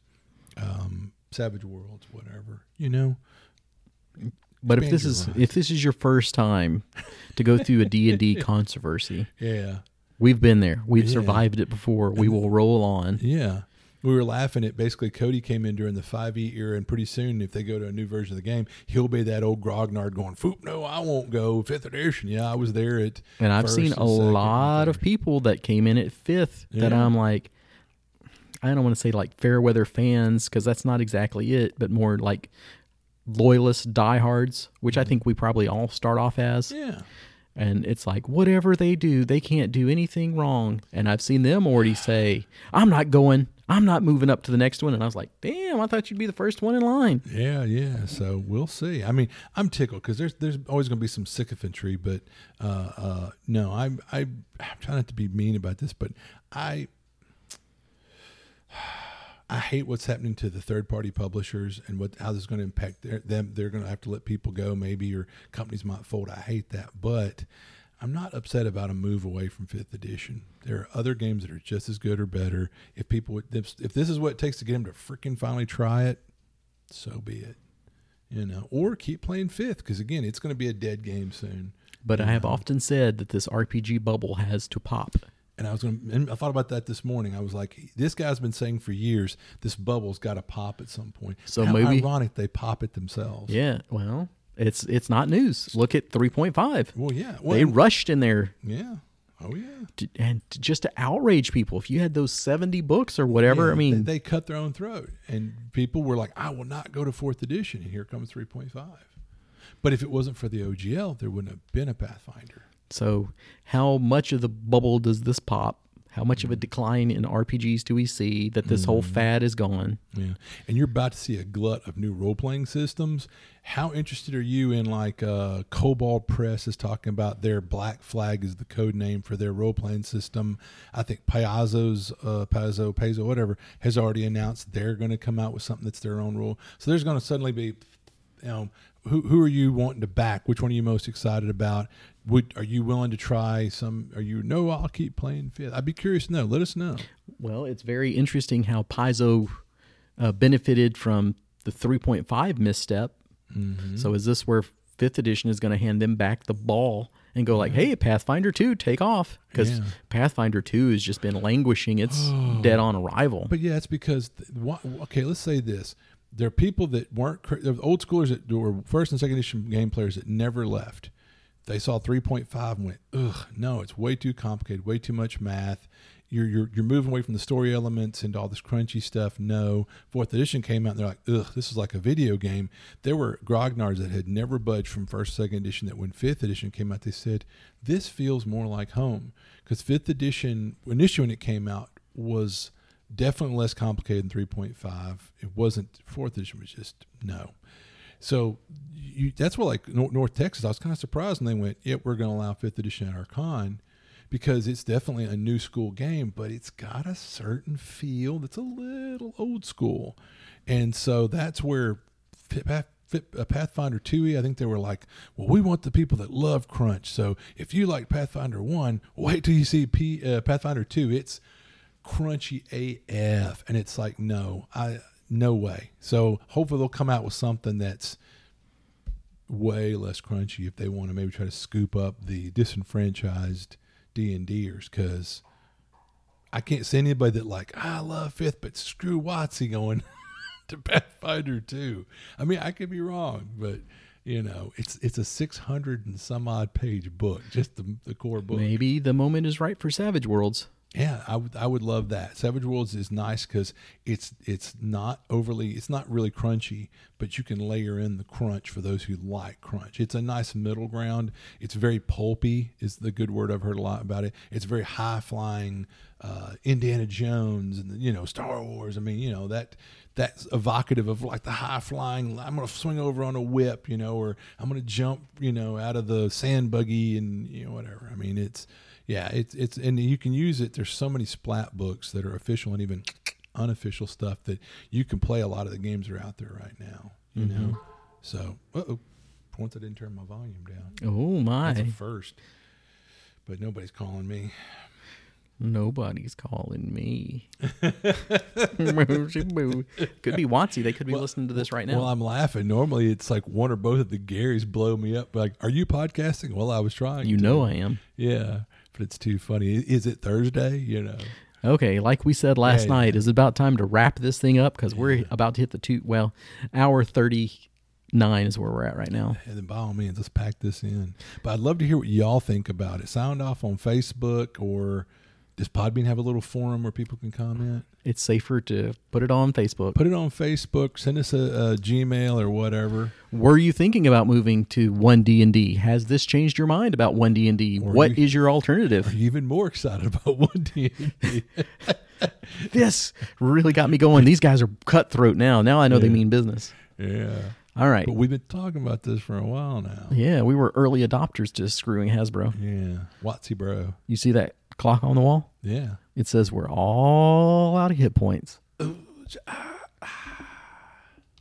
um, Savage Worlds, whatever. You know, But if this is if this is your first time to go through a D&D controversy, yeah, we've been there. We've Yeah. survived it before. We will roll on. yeah. We were laughing at basically Cody came in during the 5e era, and pretty soon, if they go to a new version of the game, he'll be that old grognard going, Foop, no, I won't go. Fifth edition. Yeah, I was there at. And I've seen and a lot of people that came in at fifth that I'm like, I don't want to say like fair weather fans because that's not exactly it, but more like loyalist diehards, which I think we probably all start off as. Yeah. And it's like, whatever they do, they can't do anything wrong. And I've seen them already say, I'm not going, I'm not moving up to the next one. And I was like, damn, I thought you'd be the first one in line. Yeah, yeah. So we'll see. I mean, I'm tickled because there's there's always going to be some sycophantry, but uh, uh, no, I'm I, I'm trying not to be mean about this, but I I hate what's happening to the third party publishers and what how this is going to impact their, them. They're going to have to let people go, maybe, or companies might fold. I hate that, but I'm not upset about a move away from fifth edition. There are other games that are just as good or better. If people, if, if this is what it takes to get them to freaking finally try it, so be it. You know, or keep playing fifth because again, it's going to be a dead game soon. But I have often said that this RPG bubble has to pop. And I was going. And I thought about that this morning. I was like, this guy's been saying for years, this bubble's got to pop at some point. So How maybe- ironic they pop it themselves. Yeah, well, it's it's not news. Look at 3.5. Well, yeah. Well, They rushed in there yeah. Oh yeah. to, and to, just to outrage people. If you had those 70 books or whatever, Yeah, I mean, they, they cut their own throat, and people were like, "I will not go to fourth edition." And here comes three point five. But if it wasn't for the OGL, there wouldn't have been a Pathfinder. So how much of the bubble does this pop? How much of a decline in RPGs do we see that this whole Mm-hmm. fad is gone? Yeah, and you're about to see a glut of new role playing systems. How interested are you in like uh, Kobold Press is talking about their Black Flag is the code name for their role playing system. I think Paizo's uh, Paizo Paizo whatever has already announced they're going to come out with something that's their own rule. So there's going to suddenly be, you know, who who are you wanting to back? Which one are you most excited about? Would are you willing to try some? Are you no? I'll keep playing fifth. I'd be curious to know. Let us know. Well, it's very interesting how Paizo uh, benefited from the 3.5 misstep. Mm-hmm. So is this where fifth edition is going to hand them back the ball and go like, "Hey, Pathfinder 2, take off," because Yeah. Pathfinder 2 has just been languishing. It's dead on arrival. But yeah, it's because th- okay. Let's say this: there are people that weren't there old schoolers that were first and second edition game players that never left. They saw three point five and went, "Ugh, no, it's way too complicated, way too much math." you're you're you're moving away from the story elements into all this crunchy stuff. No, fourth edition came out and they're like, ugh, this is like a video game. There were grognards that had never budged from first second edition. That when fifth edition came out, they said this feels more like home because fifth edition initially when it came out was definitely less complicated than 3.5. It wasn't fourth edition was just no. So you, that's where like North Texas, I was kind of surprised when they went, "Yep, we're going to allow fifth edition at our con." because it's definitely a new school game, but it's got a certain feel that's a little old school. And so that's where uh, Pathfinder 2e, I think they were like, well, we want the people that love crunch. So if you like Pathfinder 1, wait till you see P, uh, Pathfinder 2. It's crunchy AF. And it's like, no, I no way. So hopefully they'll come out with something that's way less crunchy if they want to maybe try to scoop up the disenfranchised D and Ders because I can't see anybody that like I love fifth, but screw WotC going to Pathfinder 2. I mean, I could be wrong, but you know, it's it's a six hundred and some odd page book, just the the core book. Maybe the moment is right for Savage Worlds. Yeah, I would I would love that. Savage Worlds is nice because it's it's not overly it's not really crunchy, but you can layer in the crunch for those who like crunch. It's a nice middle ground. It's very pulpy is the good word I've heard a lot about it. It's very high flying, uh, Indiana Jones and you know Star Wars. I mean you know that that's evocative of like the high flying. I'm to swing over on a whip, you know, or I'm to jump, you know, out of the sand buggy and you know whatever. I mean it's yeah, it's it's and you can use it. There's so many splat books that are official and even unofficial stuff that you can play a lot of the games that are out there right now. You mm-hmm. know, so oh, once I didn't turn my volume down. Oh my! That's a first, but nobody's calling me. Nobody's calling me. could be WotC. They could be well, listening to this right now. Well, I'm laughing. Normally, it's like one or both of the Garys blow me up. Like, are you podcasting? Well, I was trying. You to. know I am. Yeah but it's too funny. Is it Thursday? You know. Okay, like we said last yeah, night, yeah. is it about time to wrap this thing up because yeah. we're about to hit the two. Well, hour thirty nine is where we're at right now. And then by all means, let's pack this in. But I'd love to hear what y'all think about it. Sound off on Facebook or does Podbean have a little forum where people can comment? It's safer to put it on Facebook. Put it on Facebook. Send us a, a Gmail or whatever. Were you thinking about moving to one D and D? Has this changed your mind about one D and D? What you, is your alternative? Are you even more excited about one D and D? This really got me going. These guys are cutthroat now. Now I know yeah. they mean business. Yeah. All right. But we've been talking about this for a while now. Yeah, we were early adopters to screwing Hasbro. Yeah. WotC bro. You see that clock on the wall? Yeah. It says we're all out of hit points. Ooh, ah.